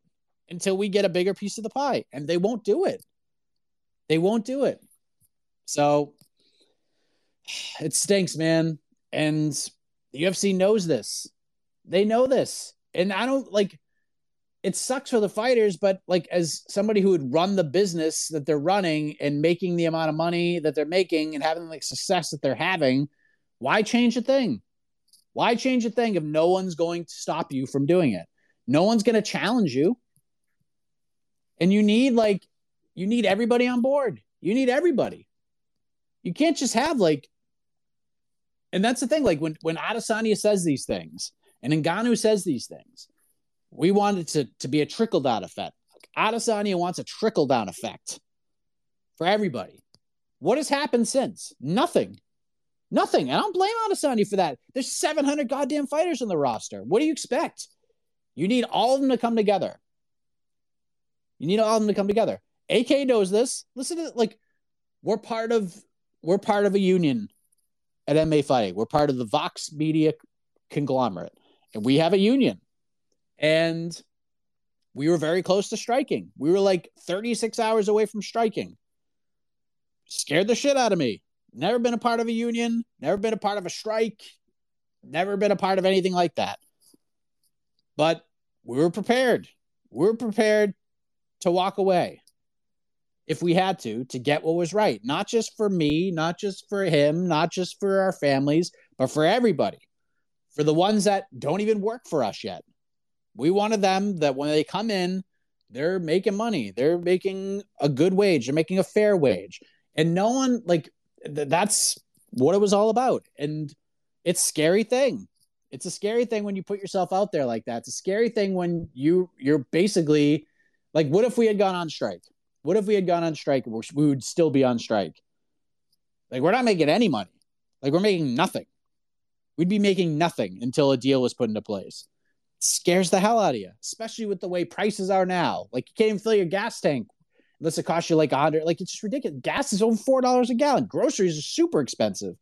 until we get a bigger piece of the pie. And they won't do it. They won't do it. So it stinks, man. And the UFC knows this. They know this. And I don't like it sucks for the fighters, but like as somebody who would run the business that they're running and making the amount of money that they're making and having the success that they're having, why change a thing? Why change a thing if no one's going to stop you from doing it? No one's going to challenge you. And you need like you need everybody on board. You need everybody. You can't just have like and that's the thing like when when Adesanya says these things and Ngannou says these things, we want it to, to be a trickle down effect. Adesanya wants a trickle down effect for everybody. What has happened since? Nothing. Nothing. And I don't blame Adesanya for that. There's 700 goddamn fighters on the roster. What do you expect? You need all of them to come together. You need all of them to come together. AK knows this. Listen to like we're part of we're part of a union at MA Fighting. We're part of the Vox Media conglomerate, and we have a union. And we were very close to striking. We were like 36 hours away from striking. Scared the shit out of me. Never been a part of a union, never been a part of a strike, never been a part of anything like that. But we were prepared. We were prepared to walk away if we had to, to get what was right. Not just for me, not just for him, not just for our families, but for everybody. For the ones that don't even work for us yet. We wanted them that when they come in, they're making money. They're making a good wage. They're making a fair wage. And no one like th- that's what it was all about. And it's scary thing. It's a scary thing when you put yourself out there like that. It's a scary thing when you you're basically like what if we had gone on strike? What if we had gone on strike? We would still be on strike. Like we're not making any money. Like we're making nothing. We'd be making nothing until a deal was put into place scares the hell out of you, especially with the way prices are now. Like you can't even fill your gas tank unless it costs you like a hundred. Like it's just ridiculous. Gas is over four dollars a gallon. Groceries are super expensive.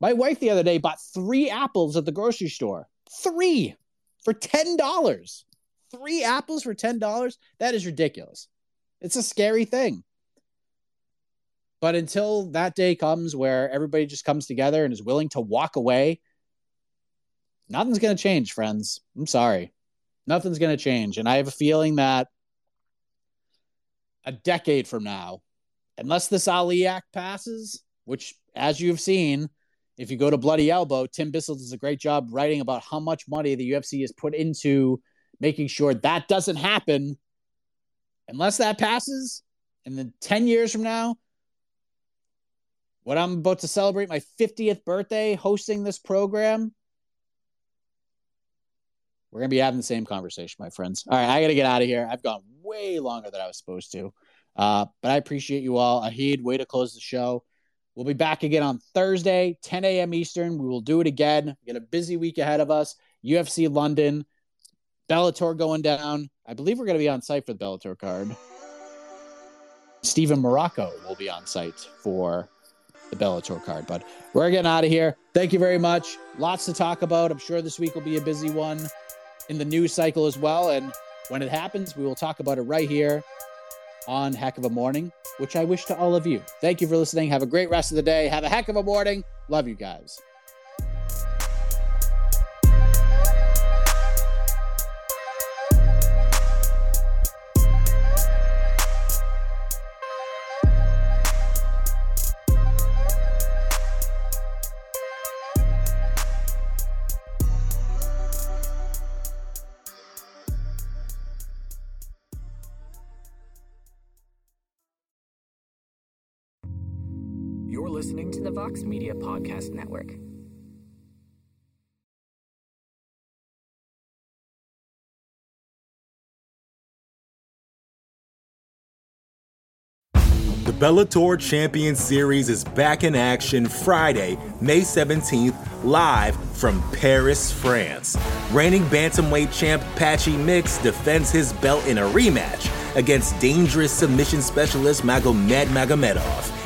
My wife the other day bought three apples at the grocery store. Three for ten dollars. Three apples for ten dollars. That is ridiculous. It's a scary thing. But until that day comes where everybody just comes together and is willing to walk away nothing's going to change, friends. I'm sorry. Nothing's going to change. And I have a feeling that a decade from now, unless this Ali Act passes, which, as you've seen, if you go to Bloody Elbow, Tim Bissell does a great job writing about how much money the UFC has put into making sure that doesn't happen. Unless that passes, and then 10 years from now, when I'm about to celebrate my 50th birthday hosting this program, we're gonna be having the same conversation, my friends. All right, I gotta get out of here. I've gone way longer than I was supposed to. Uh, but I appreciate you all. Ahid, way to close the show. We'll be back again on Thursday, 10 a.m. Eastern. We will do it again. We got a busy week ahead of us. UFC London, Bellator going down. I believe we're going to be on site for the Bellator card. Steven Marrocco will be on site for the Bellator card. But we're getting out of here. Thank you very much. Lots to talk about. I'm sure this week will be a busy one in the news cycle as well. And when it happens, we will talk about it right here on Heck of a Morning, which I wish to all of you. Thank you for listening. Have a great rest of the day. Have a heck of a morning. Love you guys. Vox Media Podcast Network. The Bellator Champion Series is back in action Friday, May 17th, live from Paris, France. Reigning bantamweight champ Patchy Mix defends his belt in a rematch against dangerous submission specialist Magomed Magomedov